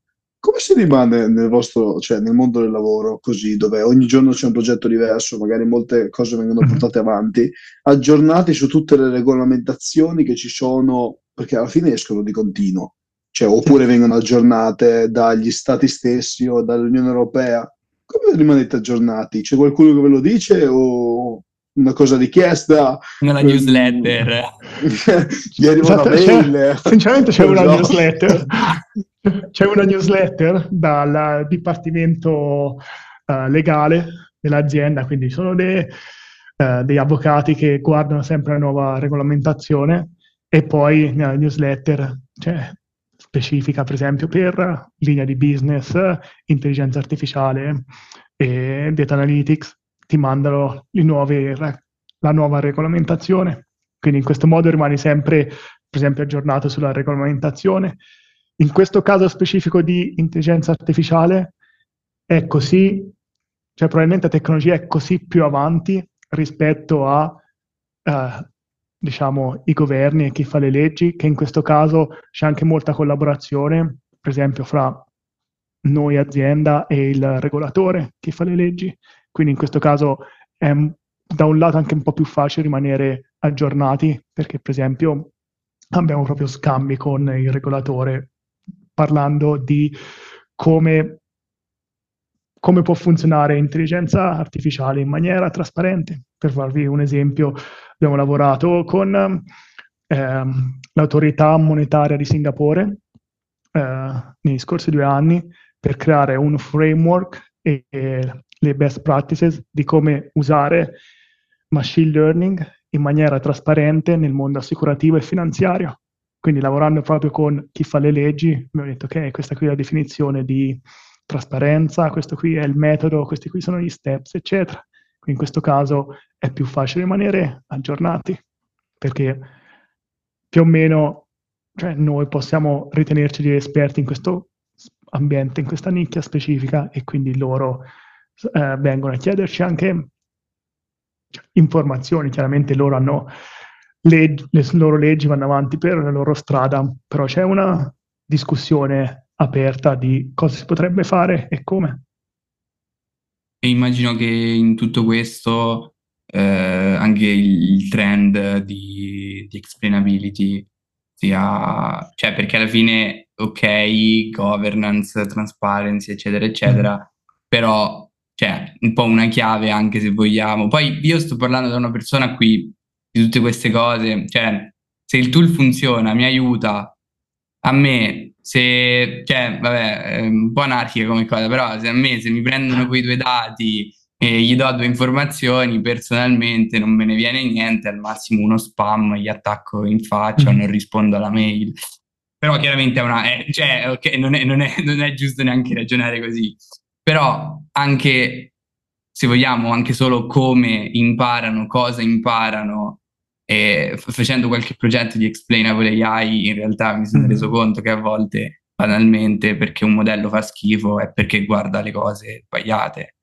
come si rimane nel vostro, cioè nel mondo del lavoro così, dove ogni giorno c'è un progetto diverso, magari molte cose vengono mhm. portate avanti, aggiornati su tutte le regolamentazioni che ci sono, perché alla fine escono di continuo, cioè oppure vengono aggiornate dagli stati stessi o dall'Unione Europea. Come rimanete aggiornati? C'è qualcuno che ve lo dice o una cosa richiesta? Nella newsletter. Gli arriva una esatto, mail. Sinceramente c'è una newsletter. C'è una newsletter dal Dipartimento uh, Legale dell'azienda, quindi sono dei, uh, degli avvocati che guardano sempre la nuova regolamentazione e poi nella newsletter c'è specifica, per esempio, per linea di business, intelligenza artificiale e data analytics, ti mandano nuove, la nuova regolamentazione. Quindi in questo modo rimani sempre, per esempio, aggiornato sulla regolamentazione in questo caso specifico di intelligenza artificiale è così, cioè probabilmente la tecnologia è così più avanti rispetto a, eh, diciamo, i governi e chi fa le leggi, che in questo caso c'è anche molta collaborazione, per esempio, fra noi azienda e il regolatore che fa le leggi. Quindi in questo caso è da un lato anche un po' più facile rimanere aggiornati, perché per esempio abbiamo proprio scambi con il regolatore parlando di come, come può funzionare intelligenza artificiale in maniera trasparente. Per farvi un esempio, abbiamo lavorato con eh, l'autorità monetaria di Singapore eh, negli scorsi due anni per creare un framework e, e le best practices di come usare machine learning in maniera trasparente nel mondo assicurativo e finanziario. Quindi lavorando proprio con chi fa le leggi, abbiamo detto che okay, questa qui è la definizione di trasparenza, questo qui è il metodo, questi qui sono gli steps, eccetera. Quindi in questo caso è più facile rimanere aggiornati, perché più o meno cioè, noi possiamo ritenerci degli esperti in questo ambiente, in questa nicchia specifica, e quindi loro eh, vengono a chiederci anche informazioni, chiaramente loro hanno leggi, le loro leggi, vanno avanti per la loro strada, però c'è una discussione aperta di cosa si potrebbe fare e come. E immagino che in tutto questo eh, anche il, trend di, di, explainability sia, cioè perché alla fine ok, governance, transparency, eccetera, eccetera, mm. però cioè un po' una chiave anche se vogliamo. Poi io sto parlando da una persona qui di tutte queste cose, cioè se il tool funziona, mi aiuta, a me se, cioè vabbè, è un po' anarchica come cosa, però se a me se mi prendono quei due dati e gli do due informazioni, personalmente non me ne viene niente, al massimo uno spam, gli attacco in faccia, mm. non rispondo alla mail. Però chiaramente è una, è, cioè, okay, non, è, non, è, non è giusto neanche ragionare così però anche se vogliamo, anche solo come imparano, cosa imparano, e facendo qualche progetto di explainable AI, in realtà mi sono mm-hmm. reso conto che a volte banalmente perché un modello fa schifo è perché guarda le cose sbagliate.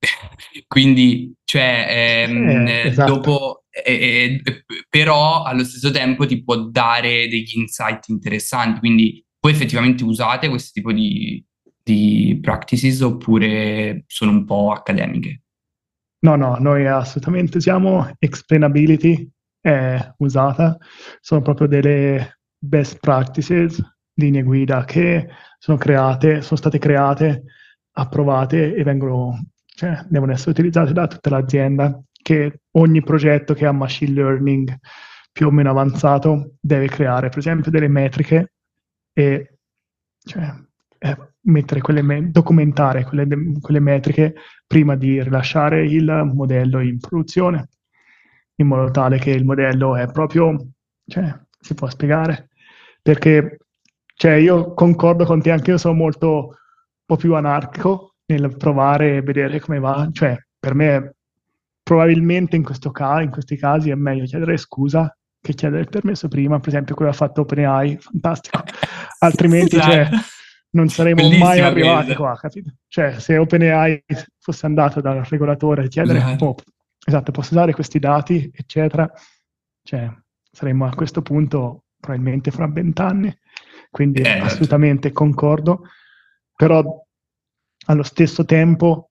Quindi, cioè, ehm, eh, esatto. dopo, eh, eh, però allo stesso tempo ti può dare degli insight interessanti. Quindi, voi effettivamente usate questo tipo di, di practices oppure sono un po' accademiche? No, no, noi assolutamente siamo explainability è usata, sono proprio delle best practices, linee guida che sono create, sono state create, approvate e vengono, cioè, devono essere utilizzate da tutta l'azienda, che ogni progetto che ha machine learning più o meno avanzato deve creare, per esempio, delle metriche e cioè, quelle me- documentare quelle, de- quelle metriche prima di rilasciare il modello in produzione, in modo tale che il modello è proprio, cioè, si può spiegare. Perché cioè, io concordo con te, anche io sono molto un po' più anarchico nel provare e vedere come va. Cioè, per me probabilmente in, questo ca- in questi casi è meglio chiedere scusa che chiedere il permesso prima, per esempio quello ha fatto OpenAI, fantastico. Altrimenti, esatto. cioè, non saremmo Bellissima mai arrivati qua, capito? Cioè, se OpenAI fosse andato dal regolatore a chiedere, esatto. Oh, esatto, posso usare questi dati, eccetera, cioè, saremmo a questo punto probabilmente fra vent'anni, quindi eh, assolutamente certo. concordo, però allo stesso tempo,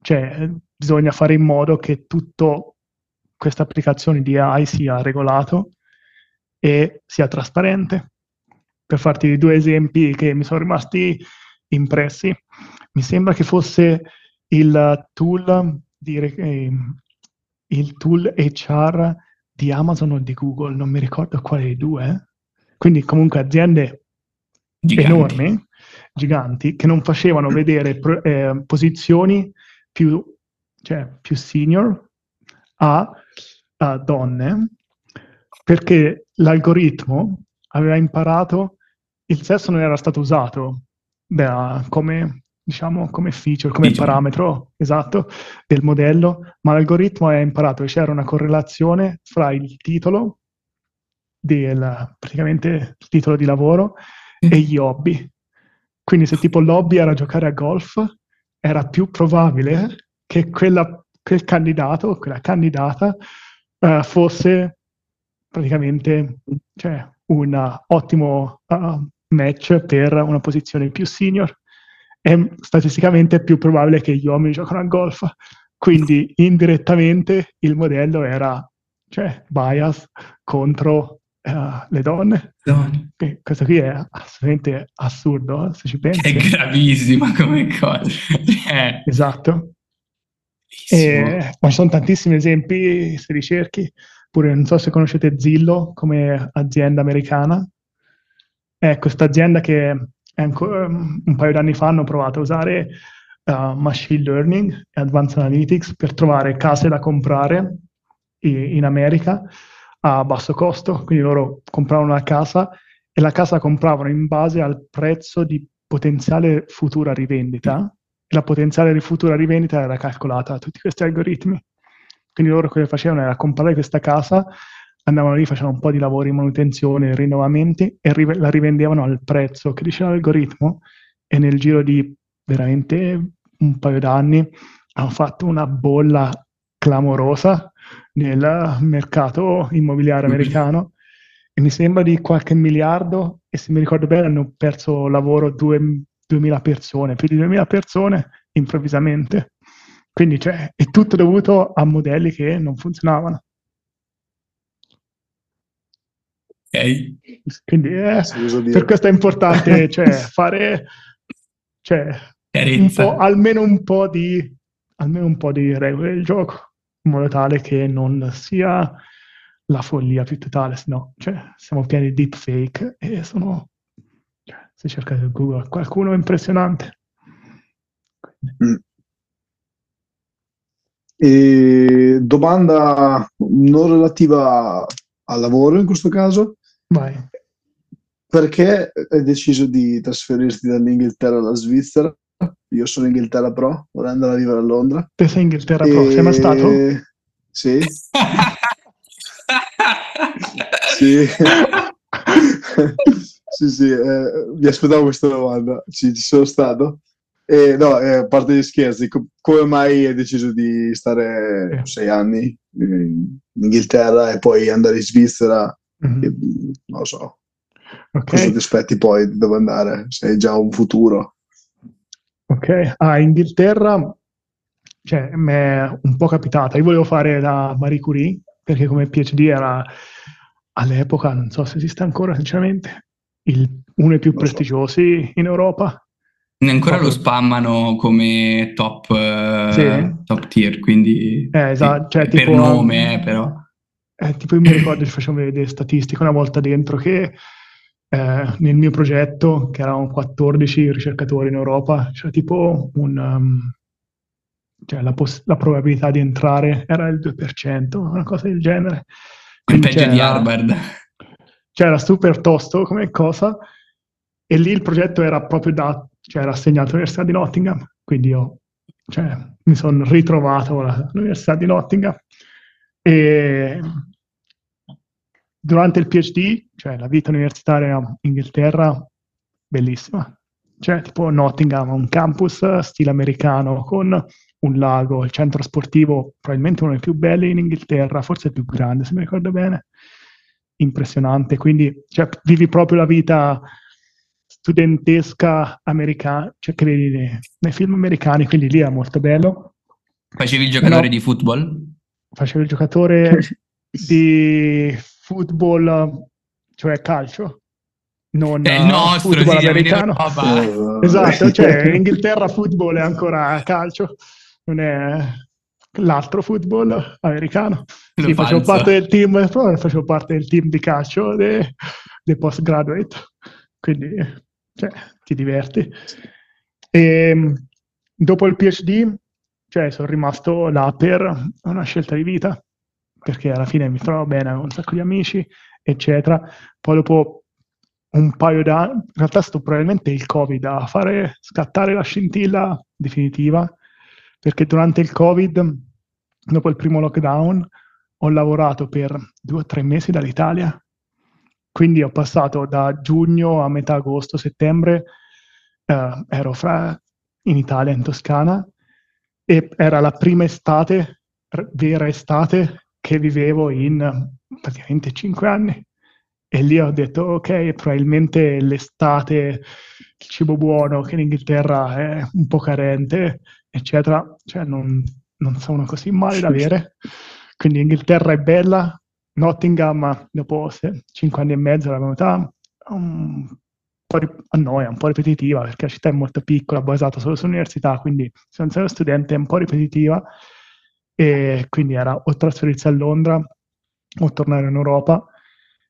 cioè, bisogna fare in modo che tutto questa applicazione di AI sia regolato e sia trasparente per farti due esempi che mi sono rimasti impressi. Mi sembra che fosse il tool, di, eh, il tool HR di Amazon o di Google, non mi ricordo quale dei due. Quindi comunque aziende giganti. enormi, giganti, che non facevano vedere eh, posizioni più, cioè, più senior a, a donne, perché l'algoritmo aveva imparato il sesso non era stato usato da, come, diciamo, come feature, come feature. parametro esatto del modello, ma l'algoritmo ha imparato che c'era una correlazione fra il titolo, del, praticamente il titolo di lavoro, mm. e gli hobby. Quindi se tipo l'hobby era giocare a golf, era più probabile che quella, quel candidato, quella candidata, uh, fosse praticamente cioè, un ottimo uh, match per una posizione più senior. È statisticamente più probabile che gli uomini giocano a golf, quindi indirettamente il modello era cioè, bias contro uh, le donne. Donne. Questo qui è assolutamente assurdo, se ci pensi. È gravissima come cosa. Eh. Esatto. E, ma ci sono tantissimi esempi, se ricerchi. Pure, non so se conoscete Zillow come azienda americana. È questa azienda che ancora, un paio d'anni fa hanno provato a usare uh, machine learning e advanced analytics per trovare case da comprare in America a basso costo. Quindi loro compravano una casa e la casa compravano in base al prezzo di potenziale futura rivendita e la potenziale futura rivendita era calcolata da tutti questi algoritmi. Quindi loro quello che facevano era comprare questa casa, andavano lì, facevano un po' di lavori, manutenzione, rinnovamenti e rive- la rivendevano al prezzo che diceva l'algoritmo e nel giro di veramente un paio d'anni hanno fatto una bolla clamorosa nel mercato immobiliare americano e mi sembra di qualche miliardo e se mi ricordo bene hanno perso lavoro due, 2000 persone, più di 2000 persone improvvisamente. Quindi cioè, è tutto dovuto a modelli che non funzionavano. Ok. Quindi eh, per questo è importante cioè, fare cioè, un po', almeno, un po di, almeno un po' di regole del gioco, in modo tale che non sia la follia più totale, no, cioè, siamo pieni di deepfake e sono, cioè, se cercate Google, qualcuno impressionante. Mm. E domanda non relativa al lavoro in questo caso. Vai. Perché hai deciso di trasferirti dall'Inghilterra alla Svizzera? Io sono Inghilterra Pro, vorrei andare a vivere a Londra. Te sei Inghilterra e... Pro, sei mai stato? Sì. sì. sì, sì, eh, mi aspettavo questa domanda. Sì, ci sono stato. E, no, eh, a parte gli scherzi, co- come mai hai deciso di stare sei anni in Inghilterra e poi andare in Svizzera? Mm-hmm. E, non lo so. Okay. Cosa ti aspetti poi dove andare? Se hai già un futuro? Ok, a Inghilterra cioè, mi è un po' capitata. Io volevo fare la Marie Curie perché come PhD era all'epoca, non so se esiste ancora sinceramente, il, uno dei più non prestigiosi so. in Europa Ancora lo spammano come top, uh, sì. top tier, quindi eh, esatto. cioè, per tipo, nome, eh, però. Eh, tipo io mi ricordo ci facevamo vedere statistiche una volta dentro che eh, nel mio progetto, che erano 14 ricercatori in Europa, c'era tipo un... Um, cioè la, poss- la, probabilità di entrare era il 2%, una cosa del genere. Quindi peggio di Harvard. Era super tosto come cosa e lì il progetto era proprio da cioè era assegnato all'Università di Nottingham, quindi io cioè, mi sono ritrovato all'Università di Nottingham. E durante il PhD, cioè la vita universitaria in Inghilterra, bellissima. Cioè, tipo Nottingham, un campus stile americano con un lago, il centro sportivo, probabilmente uno dei più belli in Inghilterra, forse il più grande, se mi ricordo bene. Impressionante, quindi cioè, vivi proprio la vita studentesca americana, cioè che vedi nei, nei, film americani, quindi lì era molto bello. Facevi il giocatore no, di football? Facevo il giocatore di football, cioè calcio. Non è il nostro football sì, americano. Oh, esatto, cioè in Inghilterra football è ancora calcio, non è l'altro football americano. Sì, facevo parte del team, facevo parte del team di calcio dei de postgraduate, quindi cioè, ti diverti. E ehm, dopo il PhD, cioè, sono rimasto là per una scelta di vita, perché alla fine mi trovo bene, ho un sacco di amici, eccetera. Poi dopo un paio d'anni, in realtà è stato probabilmente il Covid a fare scattare la scintilla definitiva, perché durante il Covid, dopo il primo lockdown, ho lavorato per due o tre mesi dall'Italia quindi ho passato da giugno a metà agosto, settembre, eh, ero fra, in Italia, in Toscana, e era la prima estate, vera estate, che vivevo in praticamente cinque anni. E lì ho detto, ok, probabilmente l'estate, il cibo buono, che in Inghilterra è un po' carente, eccetera, cioè non, non sono così male da avere. Quindi Inghilterra è bella, Nottingham, dopo se, cinque anni e mezzo, era venuta un po' ri- a noia, un po' ripetitiva, perché la città è molto piccola, basata solo sull'università, quindi senza essere studente è un po' ripetitiva, e quindi era o trasferirsi a Londra o tornare in Europa,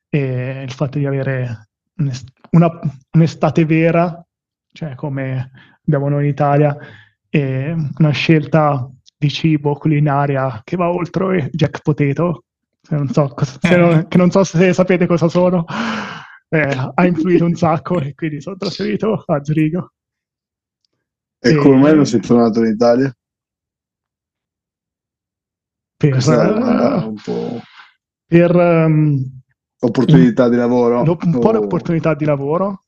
e il fatto di avere una- un'estate vera, cioè come abbiamo noi in Italia, e una scelta di cibo culinaria che va oltre Jack Potato, se non so, cosa- se non- che non so se sapete cosa sono, eh, ha influito un sacco e quindi sono trasferito a Zurigo. E E- come mai non sei tornato in Italia? Per, eh, un po' per, ehm, opportunità di lavoro. Un po' O- l'opportunità di lavoro,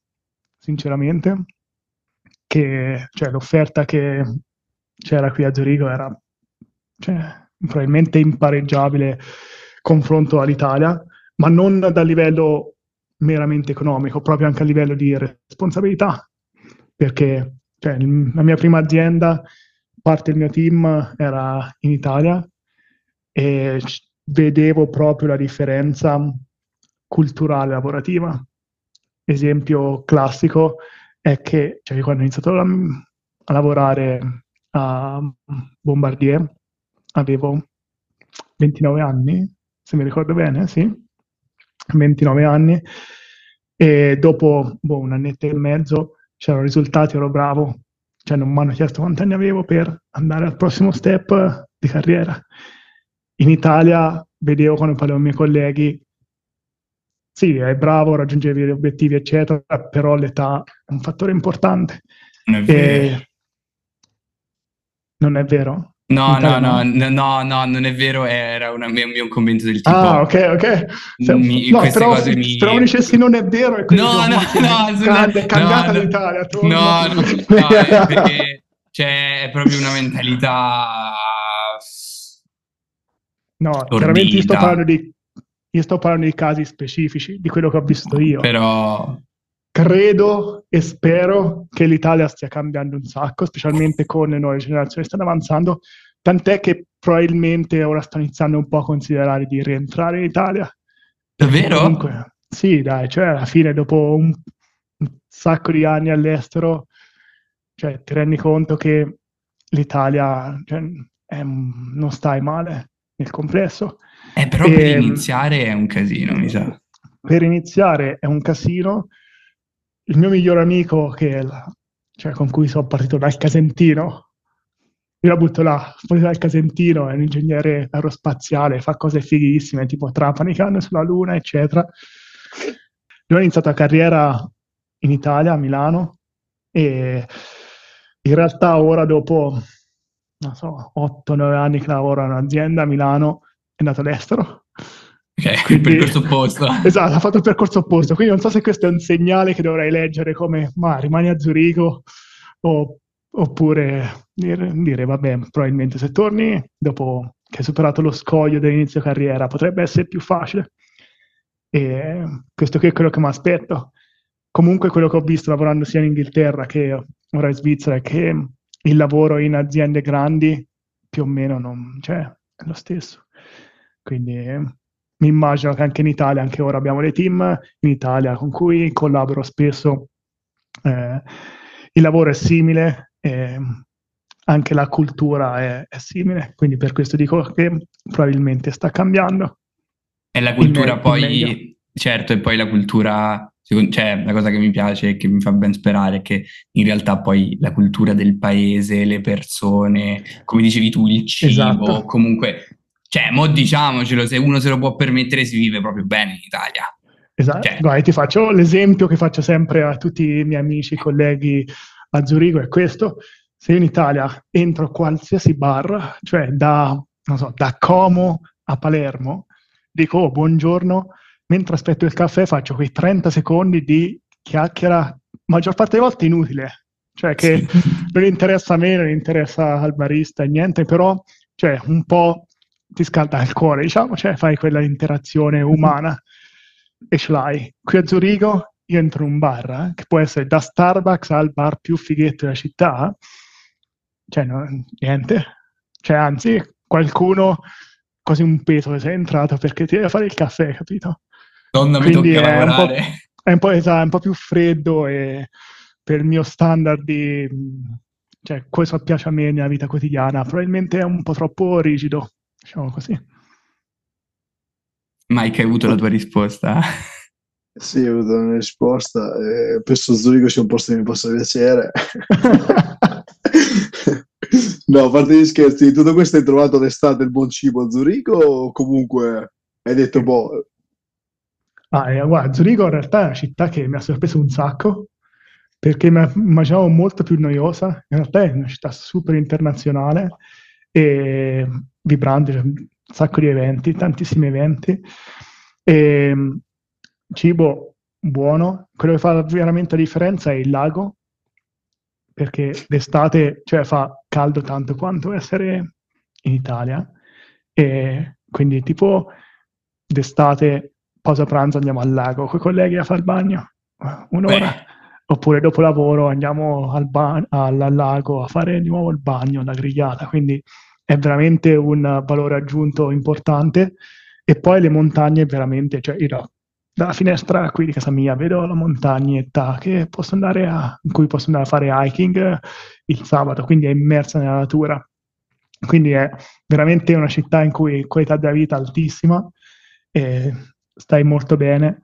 sinceramente, che cioè, l'offerta che c'era qui a Zurigo era cioè, probabilmente impareggiabile confronto all'Italia, ma non dal livello meramente economico, proprio anche a livello di responsabilità, perché cioè, la mia prima azienda, parte del mio team era in Italia e vedevo proprio la differenza culturale lavorativa. Esempio classico è che cioè, quando ho iniziato a, a lavorare a Bombardier avevo 29 anni, se mi ricordo bene, sì, 29 anni, e dopo boh, un annetto e mezzo c'erano risultati, ero bravo, cioè non mi hanno chiesto quanti anni avevo per andare al prossimo step di carriera. In Italia vedevo quando parlavo con i miei colleghi, sì, è bravo, raggiungevi gli obiettivi, eccetera, però l'età è un fattore importante. Non è vero. E... Non è vero? No, no, no, no, no, no, non è vero, era un mio commento del tipo... Ah, ok, ok. Se- mi- no, queste però, cose mi- però dicessi non è vero e quindi No, no, "Minchia, no, grande, no, cambiata no, l'Italia, torno." No, no, no, è perché c'è è proprio una mentalità... No, chiaramente io sto parlando di, io sto parlando di casi specifici, di quello che ho visto io. Però... Credo e spero che l'Italia stia cambiando un sacco, specialmente con le nuove generazioni che stanno avanzando, tant'è che probabilmente ora sto iniziando un po' a considerare di rientrare in Italia. Davvero? Comunque, sì, dai, cioè alla fine dopo un, un sacco di anni all'estero, cioè, ti rendi conto che l'Italia cioè, è non stai male nel complesso. Eh, però per Ehm, iniziare è un casino, mi sa. Per iniziare è un casino. Il mio migliore amico, la- cioè, con cui sono partito dal Casentino, io la butto là, partito dal Casentino, è un ingegnere aerospaziale, fa cose fighissime, tipo trapanicando sulla Luna, eccetera. Lui ha iniziato la carriera in Italia, a Milano, e in realtà ora dopo, non so, 8-9 anni che lavora in un'azienda a Milano, è andato all'estero. Ok, il Quindi- percorso opposto. Esatto, ha fatto il percorso opposto. Quindi non so se questo è un segnale che dovrei leggere come ma rimani a Zurigo o- oppure dire, dire, vabbè, probabilmente se torni dopo che hai superato lo scoglio dell'inizio carriera potrebbe essere più facile. E questo qui è quello che mi aspetto. Comunque quello che ho visto lavorando sia in Inghilterra che ora in Svizzera è che il lavoro in aziende grandi più o meno non, cioè, è lo stesso. Quindi mi immagino che anche in Italia, anche ora abbiamo dei team in Italia con cui collaboro spesso. eh, il lavoro è simile, e anche la cultura è, è simile, quindi per questo dico che probabilmente sta cambiando. E la cultura me- poi, certo, e poi la cultura, cioè la cosa che mi piace e che mi fa ben sperare è che in realtà poi la cultura del paese, le persone, come dicevi tu, il cibo, Esatto. comunque, cioè, mo diciamocelo, se uno se lo può permettere si vive proprio bene in Italia. Esatto, Cioè- Guarda, ti faccio l'esempio che faccio sempre a tutti i miei amici, colleghi a Zurigo, è questo. Se io in Italia entro a qualsiasi bar, cioè da, non so, da Como a Palermo, dico "Oh, buongiorno, mentre aspetto il caffè faccio quei 30 secondi di chiacchiera, maggior parte delle volte inutile, cioè che Sì. non interessa a me, non interessa al barista, niente, però cioè, un po' ti scalda il cuore, diciamo, cioè fai quella interazione umana e ce l'hai. Qui a Zurigo io entro in un bar, eh, che può essere da Starbucks al bar più fighetto della città, cioè no, niente, cioè anzi qualcuno quasi un peso che sei entrato perché ti devi fare il caffè, capito? Donna, mi Quindi tocca è un, po', lavorare. è, un po', esatto, è un po' più freddo e per il mio standard di... cioè, questo piace a me nella vita quotidiana, probabilmente è un po' troppo rigido, diciamo così. Mike, hai avuto la tua risposta? Sì, ho avuto una risposta. Eh, penso Zurigo sia un posto che mi possa piacere. no, a parte gli scherzi, di tutto questo hai trovato l'estate il buon cibo a Zurigo o comunque hai detto, boh, Ah, eh, guarda, Zurigo in realtà è una città che mi ha sorpreso un sacco perché mi immaginavo molto più noiosa. In realtà è una città super internazionale e vibrante, c'è un sacco di eventi, tantissimi eventi. E, cibo buono. Quello che fa veramente la differenza è il lago, perché d'estate cioè, fa caldo tanto quanto essere in Italia. E quindi tipo d'estate pausa pranzo andiamo al lago con i colleghi a fare il bagno un'ora Beh. oppure dopo lavoro andiamo al, ba- al, al lago a fare di nuovo il bagno, la grigliata, quindi è veramente un valore aggiunto importante e poi le montagne veramente, cioè io dalla finestra qui di casa mia vedo la montagnetta a, in cui posso andare a fare hiking il sabato, quindi è immersa nella natura. Quindi è veramente una città in cui qualità della vita altissima e stai molto bene.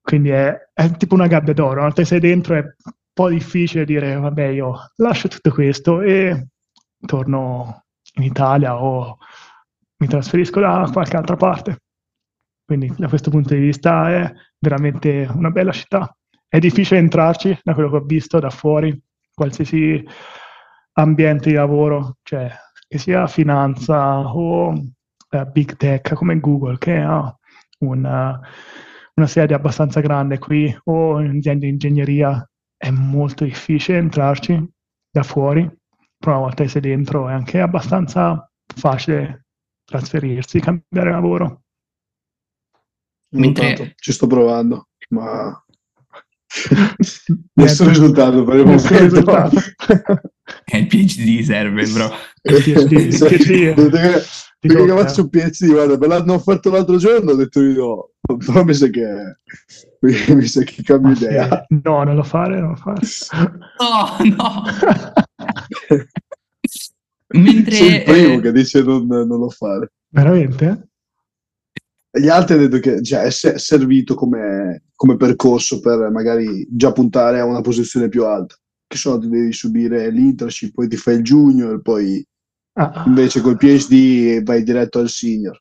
Quindi è, è tipo una gabbia d'oro. Una volta sei dentro è un po' difficile dire, vabbè, io lascio tutto questo e torno in Italia o mi trasferisco da qualche altra parte. Quindi da questo punto di vista è veramente una bella città. È difficile entrarci, da quello che ho visto da fuori, qualsiasi ambiente di lavoro, cioè che sia finanza o eh, big tech come Google, che ha una, una sede abbastanza grande qui, o aziende di ingegneria, è molto difficile entrarci da fuori, però una volta che sei dentro è anche abbastanza facile trasferirsi, cambiare lavoro. Mentre- Intanto ci sto provando, ma nessun risultato per il Nessun momento. risultato. Eh, il PhD serve, bro. Il PhD, il PhD. Ti Perché che faccio un PhD, guarda, me l'hanno offerto l'altro giorno, ho detto di no, però mi sa che, mi, sa che cambio sì, idea. No, non lo fare, non lo fare. No, no. Mentre... Sei il primo eh, che dice non, non lo fare. Veramente? Gli altri hanno detto che cioè, è se- servito come, come percorso per magari già puntare a una posizione più alta. Che so, ti devi subire l'internship, poi ti fai il junior, poi Ah, invece col PhD vai diretto al senior.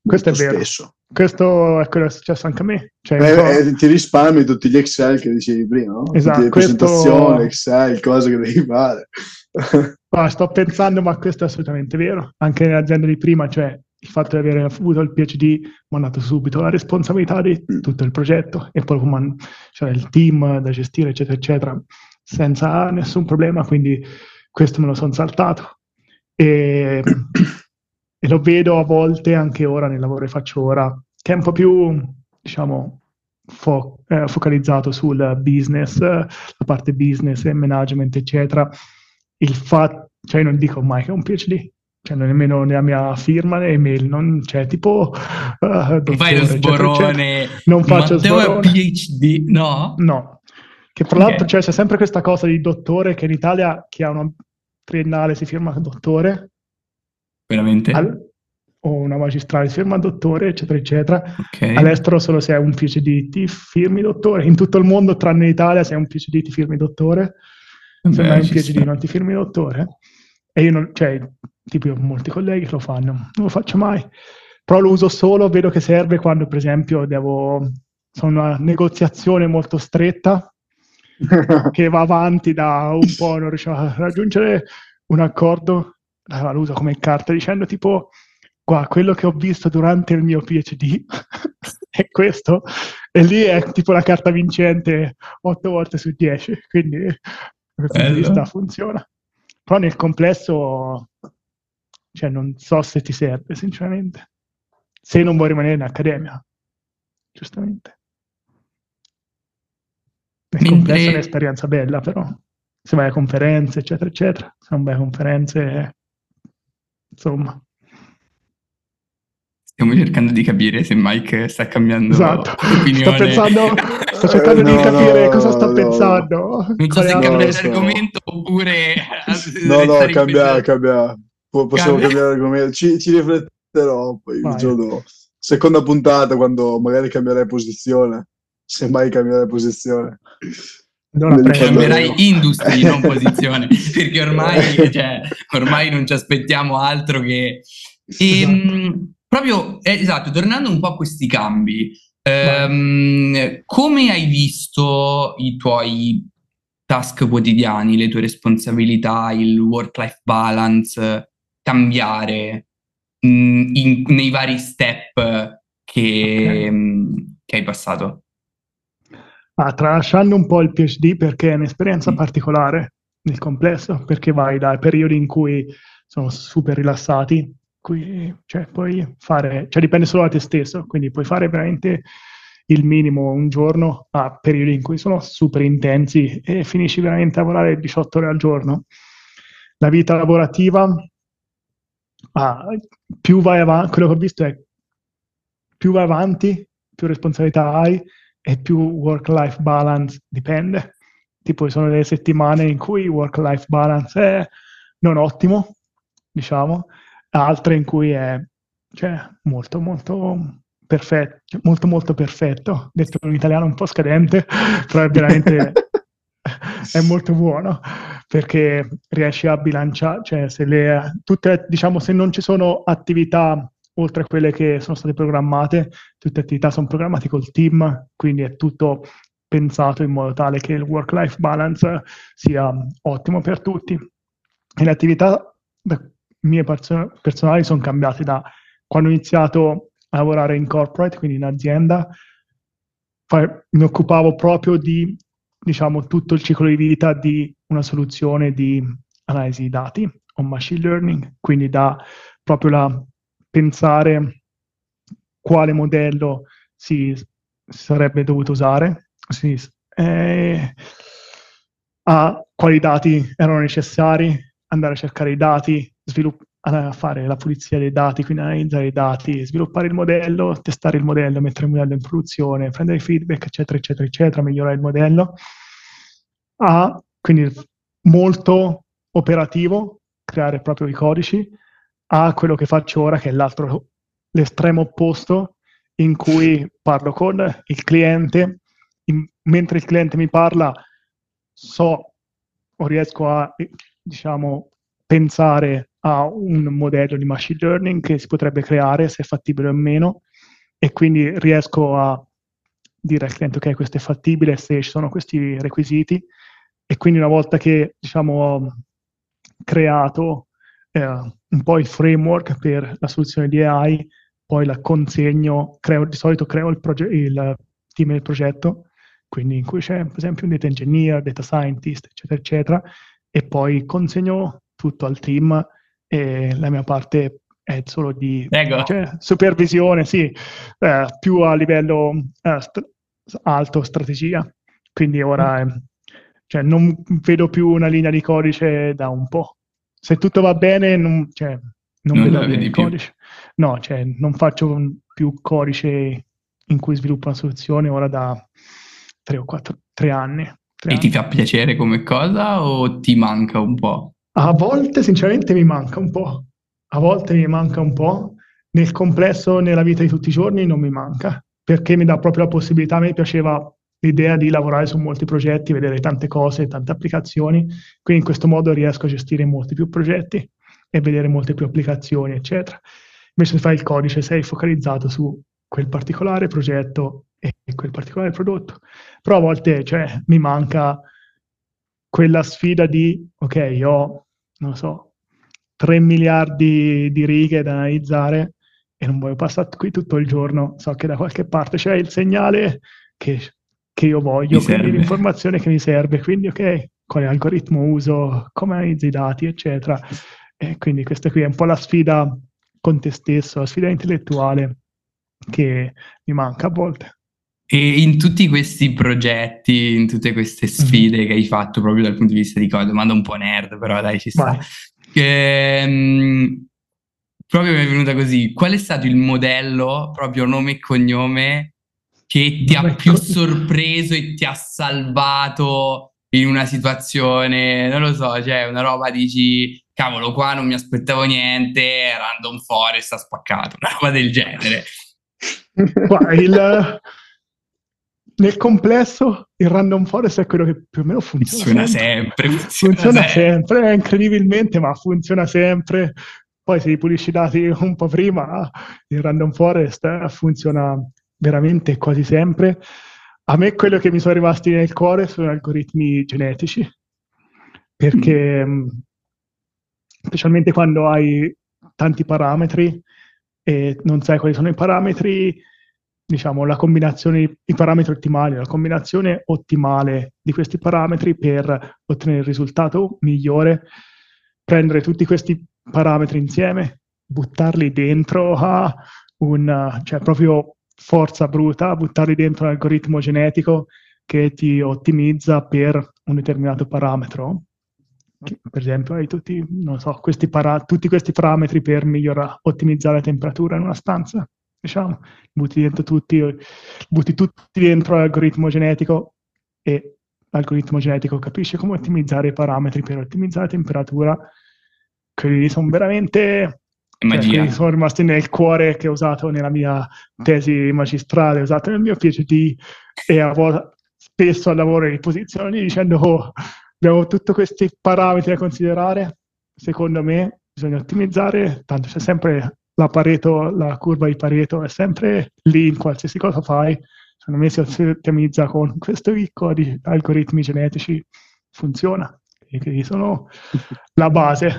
Questo è vero. Spesso. Questo è quello che è successo anche a me. Cioè, un Eh, po'- eh, ti risparmi tutti gli Excel che dicevi prima, no? Esatto, Tutte le questo- presentazioni, Excel, cose che devi fare. Ah, sto pensando, ma questo è assolutamente vero. Anche nell'azienda di prima, cioè il fatto di aver avuto il PhD mi ha dato subito la responsabilità di Mm. tutto il progetto e poi come cioè, il team da gestire, eccetera, eccetera, senza nessun problema. Quindi questo me lo sono saltato. E, e lo vedo a volte anche ora nel lavoro che faccio ora, che è un po' più, diciamo, fo- eh, focalizzato sul business, la parte business e management, eccetera il fatto, cioè io non dico mai che è un PhD, cioè non nemmeno nella mia firma né email, non c'è tipo uh, non fai lo sborone. Non faccio Matteo è sborone. PhD, no? No, che tra Ok. l'altro cioè, c'è sempre questa cosa di dottore che in Italia chi ha una triennale si firma dottore Veramente? al- o una magistrale firma dottore, eccetera, eccetera. ok. All'estero solo se hai un PhD ti firmi dottore, in tutto il mondo tranne in Italia se hai un PhD ti firmi dottore. se non hai un PhD sta. non ti firmi dottore. E io non, cioè, tipo io ho molti colleghi che lo fanno, non lo faccio mai. Però lo uso solo, vedo che serve quando per esempio devo, sono una negoziazione molto stretta che va avanti da un po', non riusciamo a raggiungere un accordo, lo uso come carta dicendo tipo, qua, quello che ho visto durante il mio PhD è questo, e lì è tipo la carta vincente 8 volte su 10, quindi da questo punto di Bello. vista funziona. Però nel complesso, cioè non so se ti serve, sinceramente, se non vuoi rimanere in accademia, giustamente. Nel Mentre- complesso è un'esperienza bella, però se vai a conferenze, eccetera, eccetera, se non vai a conferenze, insomma, Stiamo cercando di capire se Mike sta cambiando esatto. opinione. Sto, pensando, sto cercando Eh, di no, capire no, cosa sto no. pensando. Non so se cambiare argomento oppure No, no, cambia, cambia. Po- Possiamo Cambia? cambiare argomento. Ci, ci rifletterò poi il Vai. giorno dopo. Seconda puntata, quando magari cambierai posizione. Se mai cambierai posizione. Prendo. farlo. Cambierai industry, non posizione, perché ormai, cioè, ormai non ci aspettiamo altro che... E, mh, proprio, eh, esatto, tornando un po' a questi cambi, ehm, come hai visto i tuoi task quotidiani, le tue responsabilità, il work-life balance cambiare mh, in- nei vari step che, Ok. mh, che hai passato? Ah, tralasciando un po' il PhD perché è un'esperienza Mm. particolare nel complesso, perché vai dai periodi in cui sono super rilassati, cui, cioè puoi fare, cioè dipende solo da te stesso, quindi puoi fare veramente il minimo un giorno a periodi in cui sono super intensi e finisci veramente a lavorare 18 ore al giorno. La vita lavorativa, ah, più vai avanti, quello che ho visto è più vai avanti, più responsabilità hai e più work-life balance dipende. Tipo, ci sono delle settimane in cui work-life balance è non ottimo, diciamo, altre in cui è cioè, molto, molto perfetto, cioè, molto, molto perfetto. Detto in italiano un po' scadente, però è veramente è molto buono perché riesci a bilanciare, cioè se le, tutte, diciamo, se non ci sono attività oltre a quelle che sono state programmate, tutte le attività sono programmate col team, quindi è tutto pensato in modo tale che il work-life balance sia ottimo per tutti. E le attività mie perso- personali sono cambiate da quando ho iniziato a lavorare in corporate, quindi in azienda, fa- mi occupavo proprio di, diciamo, tutto il ciclo di vita di una soluzione di analisi di dati o machine learning, quindi da proprio la pensare quale modello si sarebbe dovuto usare, si- eh, a quali dati erano necessari, andare a cercare i dati, svilupp- fare la pulizia dei dati, quindi analizzare i dati, sviluppare il modello, testare il modello, mettere il modello in produzione, prendere feedback, eccetera, eccetera, eccetera, migliorare il modello. A, quindi molto operativo, creare proprio i codici, a quello che faccio ora, che è l'altro, l'estremo opposto, in cui parlo con il cliente, in- mentre il cliente mi parla, so o riesco a, eh, diciamo, pensare a un modello di machine learning che si potrebbe creare, se è fattibile o meno, e quindi riesco a dire al cliente ok, questo è fattibile se ci sono questi requisiti, e quindi una volta che, diciamo, ho creato eh, un po' il framework per la soluzione di AI, poi la consegno, creo, di solito creo il, proge- il team del progetto, quindi in cui c'è per esempio un data engineer, data scientist, eccetera, eccetera, e poi consegno tutto al team e la mia parte è solo di Prego. cioè, supervisione, sì, eh, più a livello eh, st- alto strategia. Quindi ora eh, cioè, non vedo più una linea di codice da un po'. Se tutto va bene, non, cioè, non Non vedo vedi di più. codice. No, cioè, non faccio più codice in cui sviluppo una soluzione ora da tre o quattro, tre anni. tre E ti anni. fa piacere come cosa o ti manca un po'? A volte, sinceramente, mi manca un po'. A volte mi manca un po'. Nel complesso, nella vita di tutti i giorni, non mi manca, perché mi dà proprio la possibilità. A me piaceva l'idea di lavorare su molti progetti, vedere tante cose, tante applicazioni. Quindi in questo modo riesco a gestire molti più progetti e vedere molte più applicazioni, eccetera. Invece se fai il codice, sei focalizzato su quel particolare progetto e quel particolare prodotto. Però a volte, cioè, mi manca quella sfida di, ok, ho, non so, 3 miliardi di righe da analizzare e non voglio passare qui tutto il giorno, so che da qualche parte c'è il segnale che, che io voglio, Mi quindi serve. l'informazione che mi serve, quindi ok, quale algoritmo uso, come analizzo i dati, eccetera. E quindi questa qui è un po' la sfida con te stesso, la sfida intellettuale che mi manca a volte. E in tutti questi progetti, in tutte queste Mhm. sfide che hai fatto proprio dal punto di vista di cosa, domanda un po' nerd, però dai, ci sta. Ehm, proprio mi è venuta così. Qual è stato il modello, proprio nome e cognome, che ti ha più sorpreso e ti ha salvato in una situazione, non lo so, cioè una roba dici, cavolo, qua non mi aspettavo niente, Random Forest ha spaccato, una roba del genere. il, nel complesso il random forest è quello che più o meno funziona, funziona sempre. sempre funziona, funziona sempre. sempre, incredibilmente, ma funziona sempre. Poi se li pulisci i dati un po' prima, il random forest eh, funziona veramente quasi sempre. A me quello che mi sono rimasti nel cuore sono algoritmi genetici, perché mm. specialmente quando hai tanti parametri e non sai quali sono i parametri, diciamo, la combinazione, i parametri ottimali, la combinazione ottimale di questi parametri per ottenere il risultato migliore, prendere tutti questi parametri insieme, buttarli dentro a un, cioè proprio forza bruta, buttarli dentro un algoritmo genetico che ti ottimizza per un determinato parametro. Per esempio, hai tutti, so, questi para- tutti questi parametri per migliorare, ottimizzare la temperatura in una stanza diciamo, butti dentro tutti, butti tutti dentro l'algoritmo genetico e l'algoritmo genetico capisce come ottimizzare i parametri per ottimizzare la temperatura. Quelli sono veramente Cioè, sono rimasti nel cuore che ho usato nella mia tesi magistrale, ho usato nel mio PhD e a volte spesso al lavoro in posizioni dicendo oh, abbiamo tutti questi parametri da considerare, secondo me bisogna ottimizzare, tanto c'è sempre la Pareto, la curva di Pareto è sempre lì in qualsiasi cosa fai. Secondo me si ottimizza con questo ricco di algoritmi genetici, funziona, e che sono la base.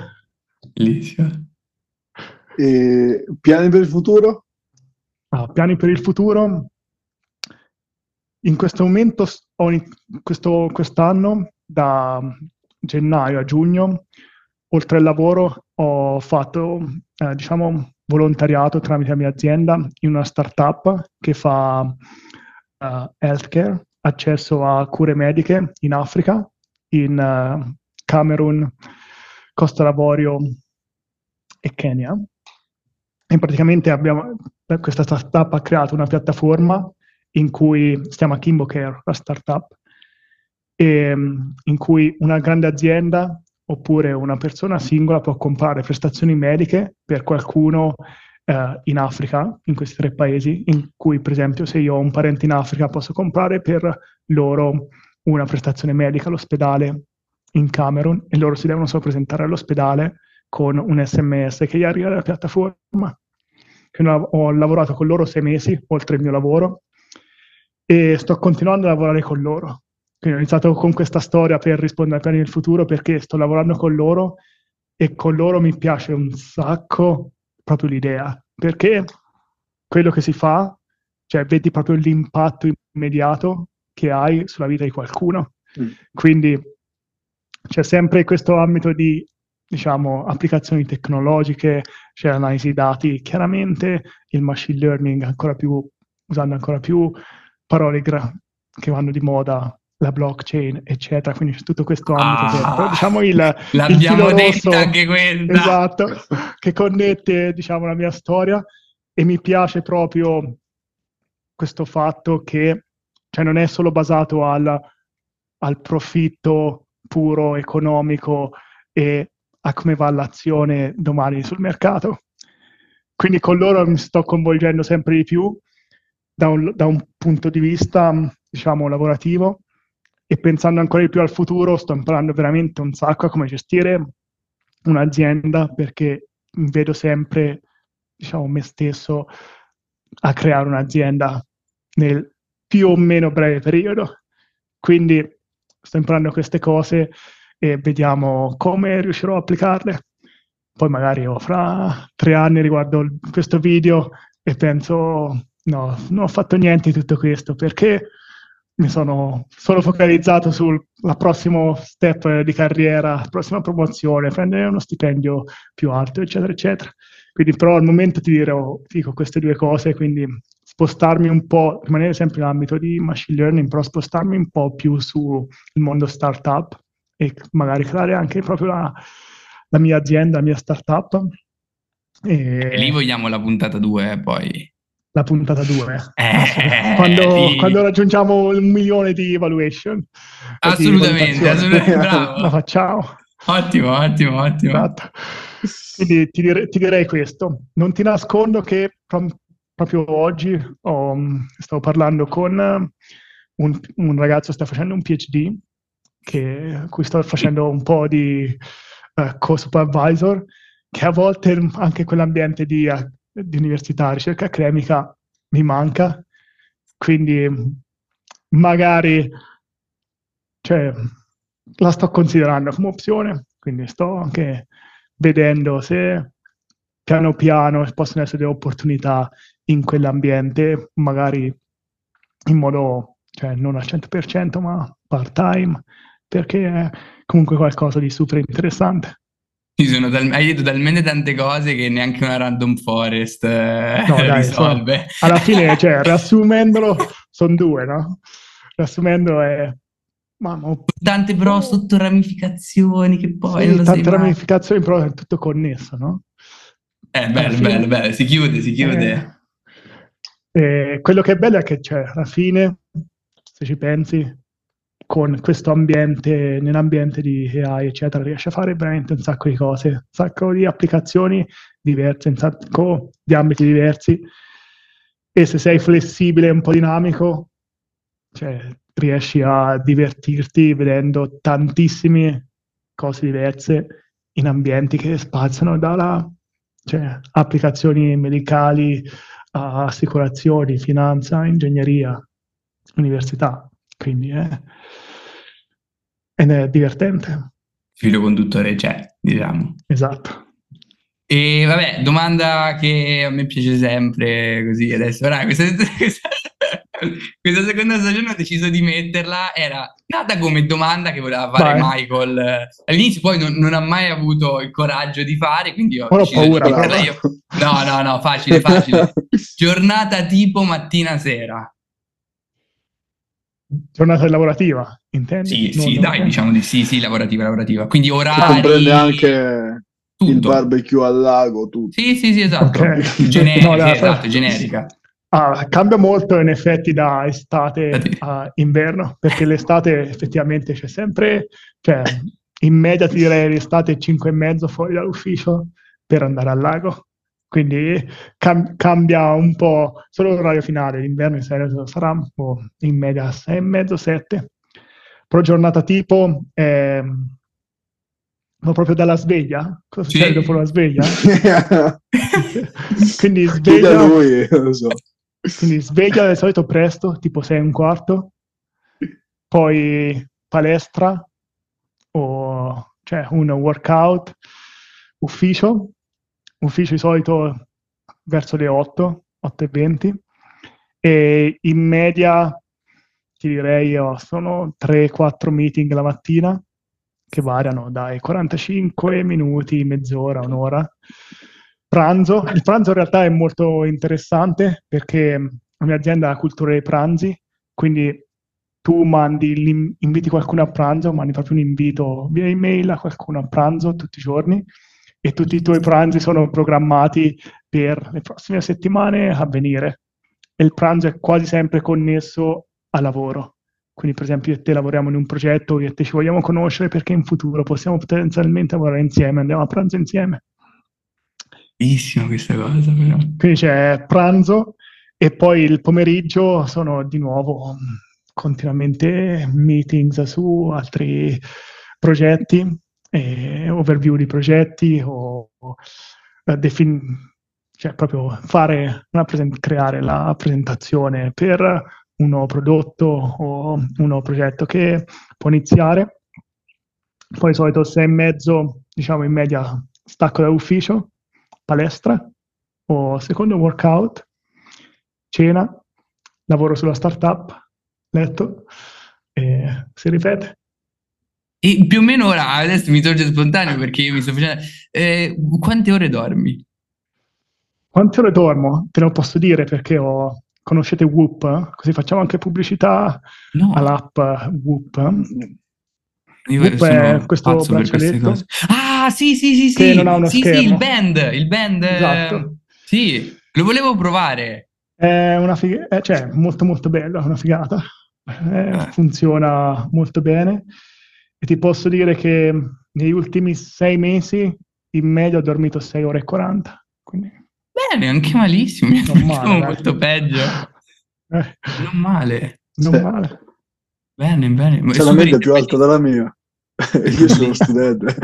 Bellissimo. E piani per il futuro? Ah, piani per il futuro? In questo momento, questo, quest'anno, da gennaio a giugno, oltre al lavoro, ho fatto, eh, diciamo, volontariato tramite la mia azienda in una startup che fa uh, healthcare, accesso a cure mediche in Africa, in uh, Camerun, Costa d'Avorio e Kenya. E praticamente abbiamo, questa startup ha creato una piattaforma in cui si chiama Kimbo Care, la startup, e, in cui una grande azienda oppure una persona singola può comprare prestazioni mediche per qualcuno eh, in Africa, in questi tre paesi, in cui per esempio se io ho un parente in Africa posso comprare per loro una prestazione medica all'ospedale in Camerun e loro si devono solo presentare all'ospedale con un sms che gli arriva dalla piattaforma. Ho lavorato con loro sei mesi, oltre il mio lavoro, e sto continuando a lavorare con loro. Quindi ho iniziato con questa storia per rispondere ai piani del futuro perché sto lavorando con loro e con loro mi piace un sacco proprio l'idea, perché quello che si fa, cioè vedi proprio l'impatto immediato che hai sulla vita di qualcuno. Mm. Quindi c'è sempre questo ambito di diciamo, applicazioni tecnologiche, c'è analisi dati, chiaramente il machine learning ancora più, usando ancora più parole che vanno di moda la blockchain, eccetera. Quindi c'è tutto questo ambito. Ah, diciamo il, l'abbiamo il detta anche quella. Esatto, che connette, diciamo, la mia storia e mi piace proprio questo fatto che cioè, non è solo basato al, al profitto puro economico e a come va l'azione domani sul mercato. Quindi con loro mi sto coinvolgendo sempre di più da un, da un punto di vista, diciamo, lavorativo e pensando ancora di più al futuro sto imparando veramente un sacco a come gestire un'azienda perché vedo sempre, diciamo, me stesso a creare un'azienda nel più o meno breve periodo. Quindi sto imparando queste cose e vediamo come riuscirò a applicarle. Poi magari oh, fra tre anni riguardo questo video e penso no, non ho fatto niente di tutto questo perché mi sono solo focalizzato sul prossimo step di carriera, prossima promozione, prendere uno stipendio più alto, eccetera, eccetera. Quindi però al momento ti dirò, dico queste due cose, quindi spostarmi un po', rimanere sempre nell'ambito di machine learning, però spostarmi un po' più sul mondo startup e magari creare anche proprio la, la mia azienda, la mia startup E lì vogliamo la puntata 2, eh, poi. La puntata 2. Eh, quando, di... quando, raggiungiamo un milione di evaluation. Assolutamente, assolutamente bravo. La facciamo. Ottimo, ottimo, ottimo. Esatto. Quindi ti, dire, ti, direi questo. Non ti nascondo che pro- proprio oggi ho, stavo parlando con un, un, ragazzo che sta facendo un PhD, che, cui sto facendo un po' di uh, co-supervisor, che a volte anche quell'ambiente di, uh, di università, ricerca accademica mi manca. Quindi magari cioè, la sto considerando come opzione, quindi sto anche vedendo se piano piano possono essere delle opportunità in quell'ambiente, magari in modo, cioè non al 100%, ma part-time, perché è comunque qualcosa di super interessante. Tal- hai detto talmente tante cose che neanche una random forest eh, no, dai, risolve. Sono, alla fine, cioè, riassumendolo, sono due, no? Riassumendo è Mamma, tante però oh. sotto ramificazioni che poi... Sì, tante ramificazioni però è tutto connesso, no? Eh, bello, fine, bello, bello, si chiude, si chiude. Eh, eh, quello che è bello è che, cioè, alla fine, se ci pensi, con questo ambiente, nell'ambiente di AI, eccetera, riesci a fare veramente un sacco di cose, un sacco di applicazioni diverse, un sacco di ambiti diversi. E se sei flessibile e un po' dinamico, cioè, riesci a divertirti vedendo tantissime cose diverse in ambienti che spaziano dalla cioè, applicazioni medicali a assicurazioni, finanza, ingegneria, università. Quindi è, ed è divertente. Filo conduttore c'è, diciamo. Esatto. E vabbè, domanda che a me piace sempre così adesso. Ora, questa, questa, questa seconda stagione ho deciso di metterla, era nata come domanda che voleva fare Vai. Michael. All'inizio poi non, non, ha mai avuto il coraggio di fare, quindi ho, ho paura, di metterla io. No, no, no, facile, facile. Giornata tipo mattina-sera. Giornata lavorativa, intendi? Sì, non, sì, non dai, non... diciamo di sì, sì, lavorativa, lavorativa. Quindi orari... Comprende anche tutto. il barbecue al lago, tutto. Sì, sì, sì, esatto. Okay. Generica, no, esatto, generica. Ah, cambia molto in effetti da estate a inverno, perché l'estate effettivamente c'è sempre, cioè in media ti direi l'estate 5 e mezzo fuori dall'ufficio per andare al lago. Quindi cam- cambia un po' solo l'orario finale, l'inverno in serio sarà boh, in media 6 e mezzo, 7. Però giornata tipo è ma proprio dalla sveglia? Cosa succede sì. dopo la sveglia? Quindi sveglia. Lui, lo so. Quindi sveglia di solito presto, tipo 6 e un quarto, poi palestra o cioè un workout, ufficio, ufficio di solito verso le 8, 8 e 20 e in media ti direi io, sono 3-4 meeting la mattina che variano dai 45 minuti, mezz'ora, un'ora pranzo. Il pranzo in realtà è molto interessante perché la mia azienda ha cultura dei pranzi, quindi tu mandi, inviti qualcuno a pranzo, mandi proprio un invito via email a qualcuno a pranzo tutti i giorni e tutti i tuoi pranzi sono programmati per le prossime settimane a venire. E il pranzo è quasi sempre connesso al lavoro. Quindi, per esempio, io e te lavoriamo in un progetto, io e te ci vogliamo conoscere perché in futuro possiamo potenzialmente lavorare insieme, andiamo a pranzo insieme. Bellissima questa cosa, però. Quindi c'è pranzo e poi il pomeriggio sono di nuovo continuamente meetings su altri progetti, eh, overview di progetti o, o defin- cioè proprio present- creare la presentazione per un nuovo prodotto o un nuovo progetto che può iniziare. Poi di solito sei e mezzo, diciamo in media, stacco dall'ufficio palestra o secondo workout, cena, lavoro sulla startup, letto e si ripete. E più o meno ora, adesso mi sorge spontaneo perché io mi sto facendo... Eh, quante ore dormi? Quante ore dormo? Te lo posso dire perché ho... Conoscete Whoop? Così facciamo anche pubblicità no. all'app Whoop. Io Whoop è questo braccialetto. Ah, sì, sì, sì, sì. non ha uno sì, sì, schermo. il band, il band. eh, Esatto. Sì, lo volevo provare. È una figata, cioè molto molto bella, una figata. Eh, Eh. funziona molto bene e ti posso dire che negli ultimi sei mesi in media ho dormito 6 ore e 40. Quindi, Bene, anche malissimo. Mi Non male, dai. molto peggio. eh, Non male. non Sì. male. Bene, bene. C'è la mente più alta della mia. Io sono studente.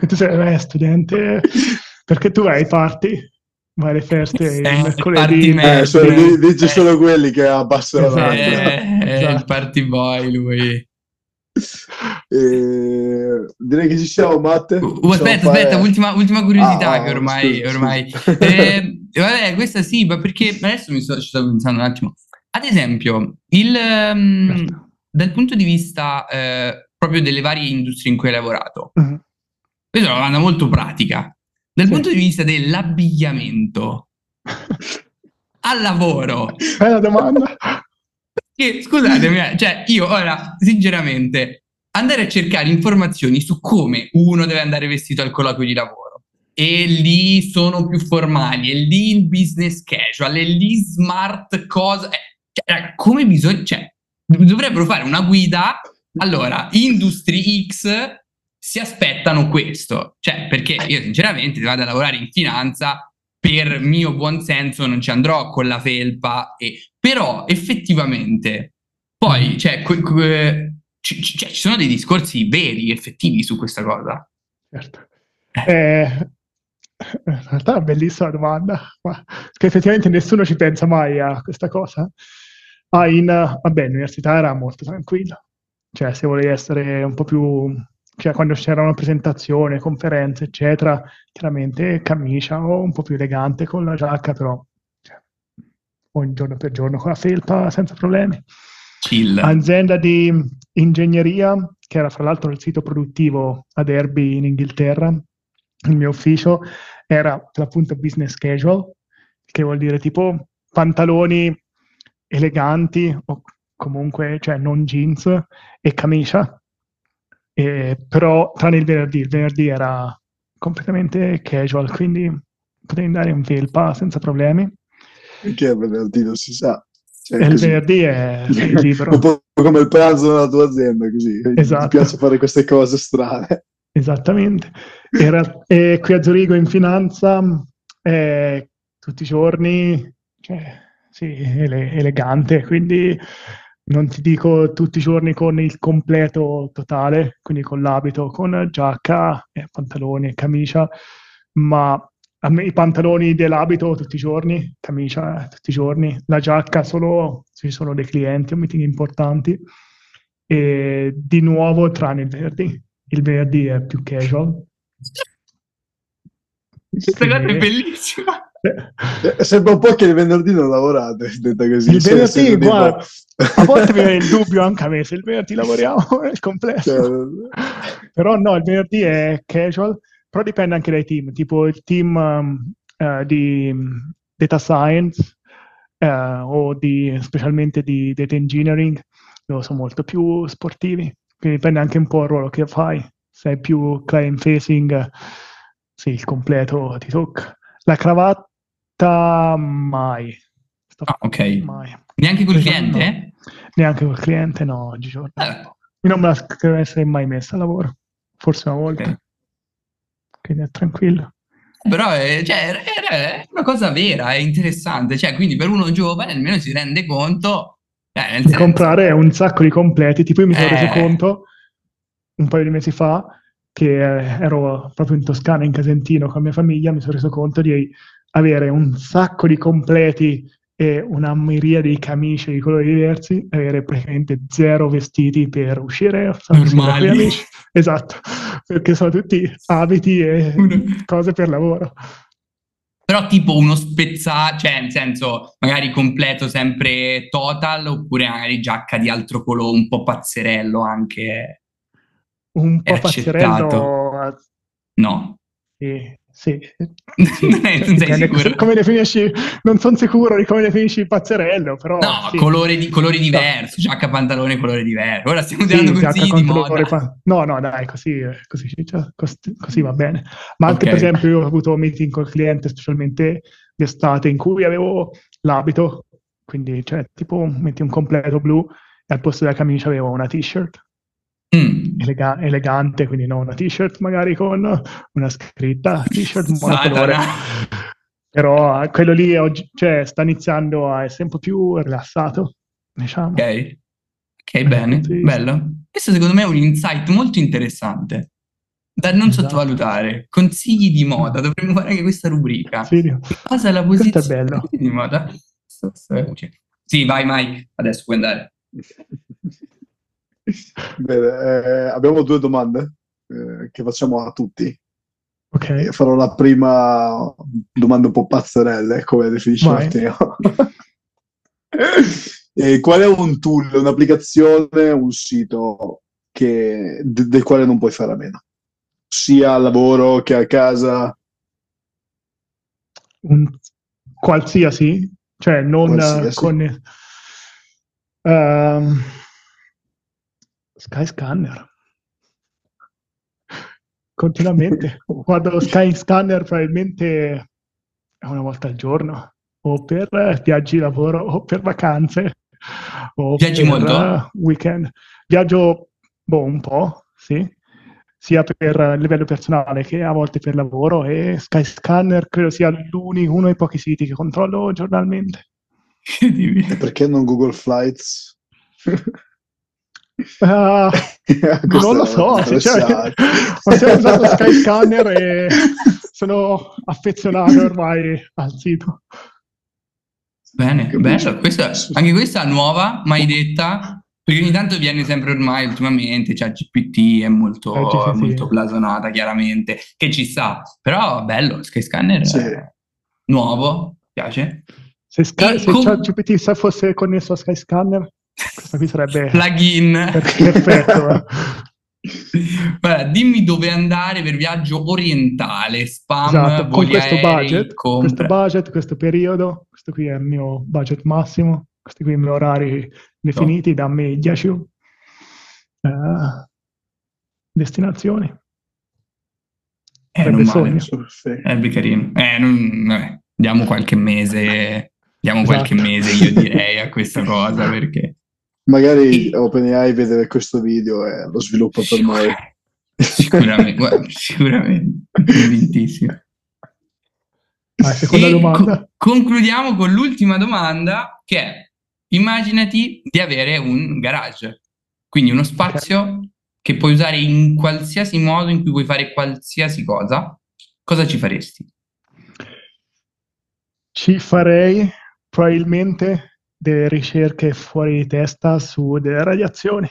E tu sei eh, studente, perché tu vai ai party, vai alle feste il Eh, mercoledì. Eh, sono- Eh, dici eh. solo quelli che abbassano Esatto. la Eh, mano. è Esatto. il party boy lui. Eh, direi che ci siamo, Matte. Uh, Possiamo aspetta, fare- aspetta, ultima, ultima curiosità Ah, che ormai, scusa, ormai scusa. Eh, vabbè, questa sì, ma perché adesso mi sto, ci sto pensando un attimo. Ad esempio, il, Certo. dal punto di vista eh, proprio delle varie industrie in cui hai lavorato, Mhm. questa è una domanda molto pratica. Dal Sì. punto di vista dell'abbigliamento al lavoro, Bella domanda. che scusatemi, eh, cioè io ora, sinceramente, andare a cercare informazioni su come uno deve andare vestito al colloquio di lavoro, e lì sono più formali, e lì il business casual, e lì smart cosa, eh, cioè, raga, come bisogna, cioè, dovrebbero fare una guida, allora, Industry X si aspettano questo, cioè, perché io sinceramente se vado a lavorare in finanza, per mio buon senso non ci andrò con la felpa, e, però effettivamente poi cioè, que- que- ci, ci- cioè, ci sono dei discorsi veri, effettivi su questa cosa. Certo. Eh, in realtà è una bellissima domanda, ma- perché effettivamente nessuno ci pensa mai a questa cosa. Ah, in, vabbè, l'università era molto tranquilla, cioè se volevi essere un po' più, cioè quando c'era una presentazione, conferenze, eccetera, chiaramente camicia o un po' più elegante con la giacca, però cioè, ogni giorno per giorno con la felpa senza problemi Chill. azienda di ingegneria, che era fra l'altro il sito produttivo ad Derby in Inghilterra, il mio ufficio era per l'appunto business casual, che vuol dire tipo pantaloni eleganti o comunque cioè non jeans e camicia, E però tranne il venerdì, il venerdì era completamente casual, quindi potevi andare in felpa senza problemi. Perché è venerdì non si sa. Cioè, il così. venerdì è libero. Un po' come il pranzo nella tua azienda, così. Esatto. Ti piace fare queste cose strane. Esattamente. Era, e qui a Zurigo in finanza, eh, tutti i giorni, cioè, sì, ele- elegante, quindi non ti dico tutti i giorni con il completo totale, quindi con l'abito, con giacca, e pantaloni e camicia, ma i pantaloni dell'abito tutti i giorni, camicia eh, tutti i giorni, la giacca solo se ci sono dei clienti o meeting importanti, e di nuovo tranne il venerdì. Il venerdì è più casual. Questa cosa è bellissima. Eh, Sembra un po' che il venerdì non lavorate, detta così. Il venerdì, guarda, a volte mi viene il dubbio anche a me se il venerdì lavoriamo nel complesso. Cioè, Però no, il venerdì è casual, però dipende anche dai team, tipo il team um, eh, di data science eh, o di, specialmente di data engineering, loro sono molto più sportivi, quindi dipende anche un po' il ruolo che fai. Sei più client facing, sì, il completo ti tocca. La cravatta mai. Ah, ok. mai. Neanche col cliente? Neanche col cliente, no, oggigiorno. Eh, Io non me la essere mai messa a lavoro, forse una volta, ok. Quindi è tranquillo. Però è, cioè, è- una cosa vera, è interessante. Cioè, quindi per uno giovane almeno si rende conto eh, Di comprare un sacco di completi, tipo io mi sono Eh. reso conto un paio di mesi fa che eh, ero proprio in Toscana, in Casentino, con la mia famiglia, mi sono reso conto di avere un sacco di completi e una miriade di camicie di colori diversi, avere praticamente zero vestiti per uscire Normali. amici. Esatto, perché sono tutti abiti e cose per lavoro. Però tipo uno spezzato, cioè nel senso magari completo sempre total oppure magari giacca di altro colore, un po' pazzerello anche. Un po' pazzerello, No. sì, sì, sì. non sei sicuro? Come definisci, non sono sicuro di come definisci il pazzerello, però... No, sì. colori, di, colori diversi, giacca pantalone colore diverso. Ora stiamo Sì, con di moda. colore fa- No, no, dai, così, così, cioè, cos- così va bene. Ma anche, per esempio, io ho avuto meeting col cliente, specialmente d'estate, in cui avevo l'abito, quindi, cioè, tipo, metti un completo blu e al posto della camicia avevo una t-shirt Mm. elega- elegante, quindi non una t-shirt magari con una scritta, t-shirt monocolore. Però eh, quello lì oggi, cioè, sta iniziando a essere un po' più rilassato, diciamo. Ok, ok, bene, Sì. bello. Questo secondo me è un insight molto interessante da non Esatto. sottovalutare. Consigli di moda, dovremmo fare anche questa rubrica. Sì, la Questo è posizione di moda? Sì, vai Mike, adesso puoi andare. Bene, eh, abbiamo due domande eh, che facciamo a tutti. ok. E farò la prima domanda un po' pazzerelle, come definisce Vai. Matteo. E qual è un tool, un'applicazione, un sito che- de- del quale non puoi fare a meno? Sia al lavoro che a casa. un qualsiasi, cioè non eh, Qualsiasi. con ehm, Skyscanner. Continuamente. Guardo lo Skyscanner probabilmente una volta al giorno, o per eh, viaggi di lavoro, o per vacanze, o Viaggi per molto? eh, weekend. Viaggio boh, un po', sì, sia per eh, livello personale che a volte per lavoro e Skyscanner credo sia l'unico, uno dei pochi siti che controllo giornalmente. E perché non Google Flights? Questa non lo so, sinceramente. Ho sempre usato Skyscanner e sono affezionato ormai al sito. Bene, bello. Questa- anche questa nuova, mai detta, perché ogni tanto viene sempre ormai ultimamente, cioè GPT è molto, Eh, sì, molto blasonata chiaramente, che ci sta, però bello, Skyscanner Sì. nuovo, piace. Se, Sky, se com- ChatGPT se fosse connesso a Skyscanner, questa qui sarebbe Plugin. per- perfetto. eh. Guarda, dimmi dove andare per viaggio orientale, spam, Esatto, con questo aerei, budget, compre. questo budget, questo periodo, questo qui è il mio budget massimo, questi qui i miei orari definiti, dammi 10 eh, destinazioni. Eh, sarebbe non male. Sarebbe carino. Eh, non- vabbè, diamo qualche mese, diamo qualche Esatto. mese, io direi, a questa cosa, perché... Magari OpenAI vede questo video e lo sviluppa per noi. Sicuramente, guarda, sicuramente, convintissimo. Vai, seconda E domanda. co- concludiamo con l'ultima domanda che è, immaginati di avere un garage, quindi uno spazio che puoi usare in qualsiasi modo in cui puoi fare qualsiasi cosa. Cosa ci faresti? Ci farei probabilmente delle ricerche fuori di testa su delle radiazioni.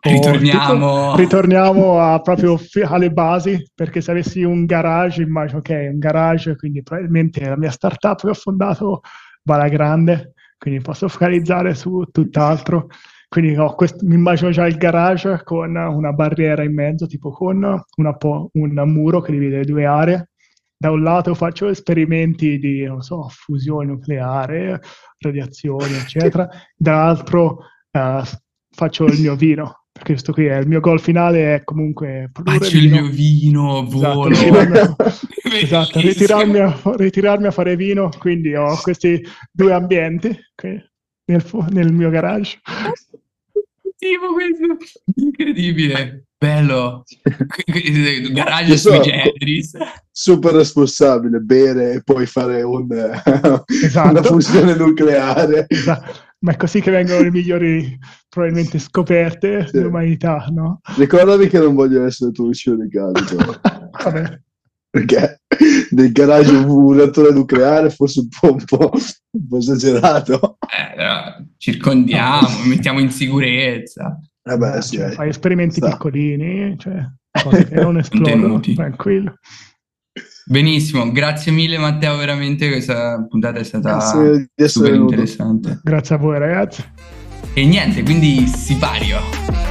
Ritorniamo. ritorniamo a proprio fi- alle basi, perché se avessi un garage, immagino che è un garage, quindi probabilmente la mia startup che ho fondato va alla grande, quindi posso focalizzare su tutt'altro. Quindi ho quest- mi immagino già il garage con una barriera in mezzo, tipo con una po- un muro che divide le due aree. Da un lato faccio esperimenti di, non so, fusione nucleare, radiazioni, eccetera. Dall'altro eh, faccio il mio vino, perché questo qui è il mio goal finale, è comunque Faccio il vino. mio vino, Esatto, volo. ritirarmi, esatto, Bellissimo. ritirarmi, a, ritirarmi a fare vino, quindi ho questi due ambienti nel, nel mio garage. Tipo questo. Incredibile. Bello. Garage so- sui generis. Super responsabile, bere e poi fare un, Esatto. una fusione nucleare. Esatto. Ma è così che vengono le migliori, probabilmente, scoperte Sì. dell'umanità, no? Ricordami che non voglio essere tuo vicino di casa, Vabbè. perché nel garage un reattore nucleare fosse un po', un po', un po' esagerato. Eh, però circondiamo, mettiamo in sicurezza. Vabbè, sì, Cioè, eh. fai esperimenti Sta. piccolini, cioè, cose che non esplodono, tranquillo. Benissimo, grazie mille Matteo, veramente questa puntata è stata Grazie super interessante. Grazie a voi ragazzi. E niente, quindi sipario.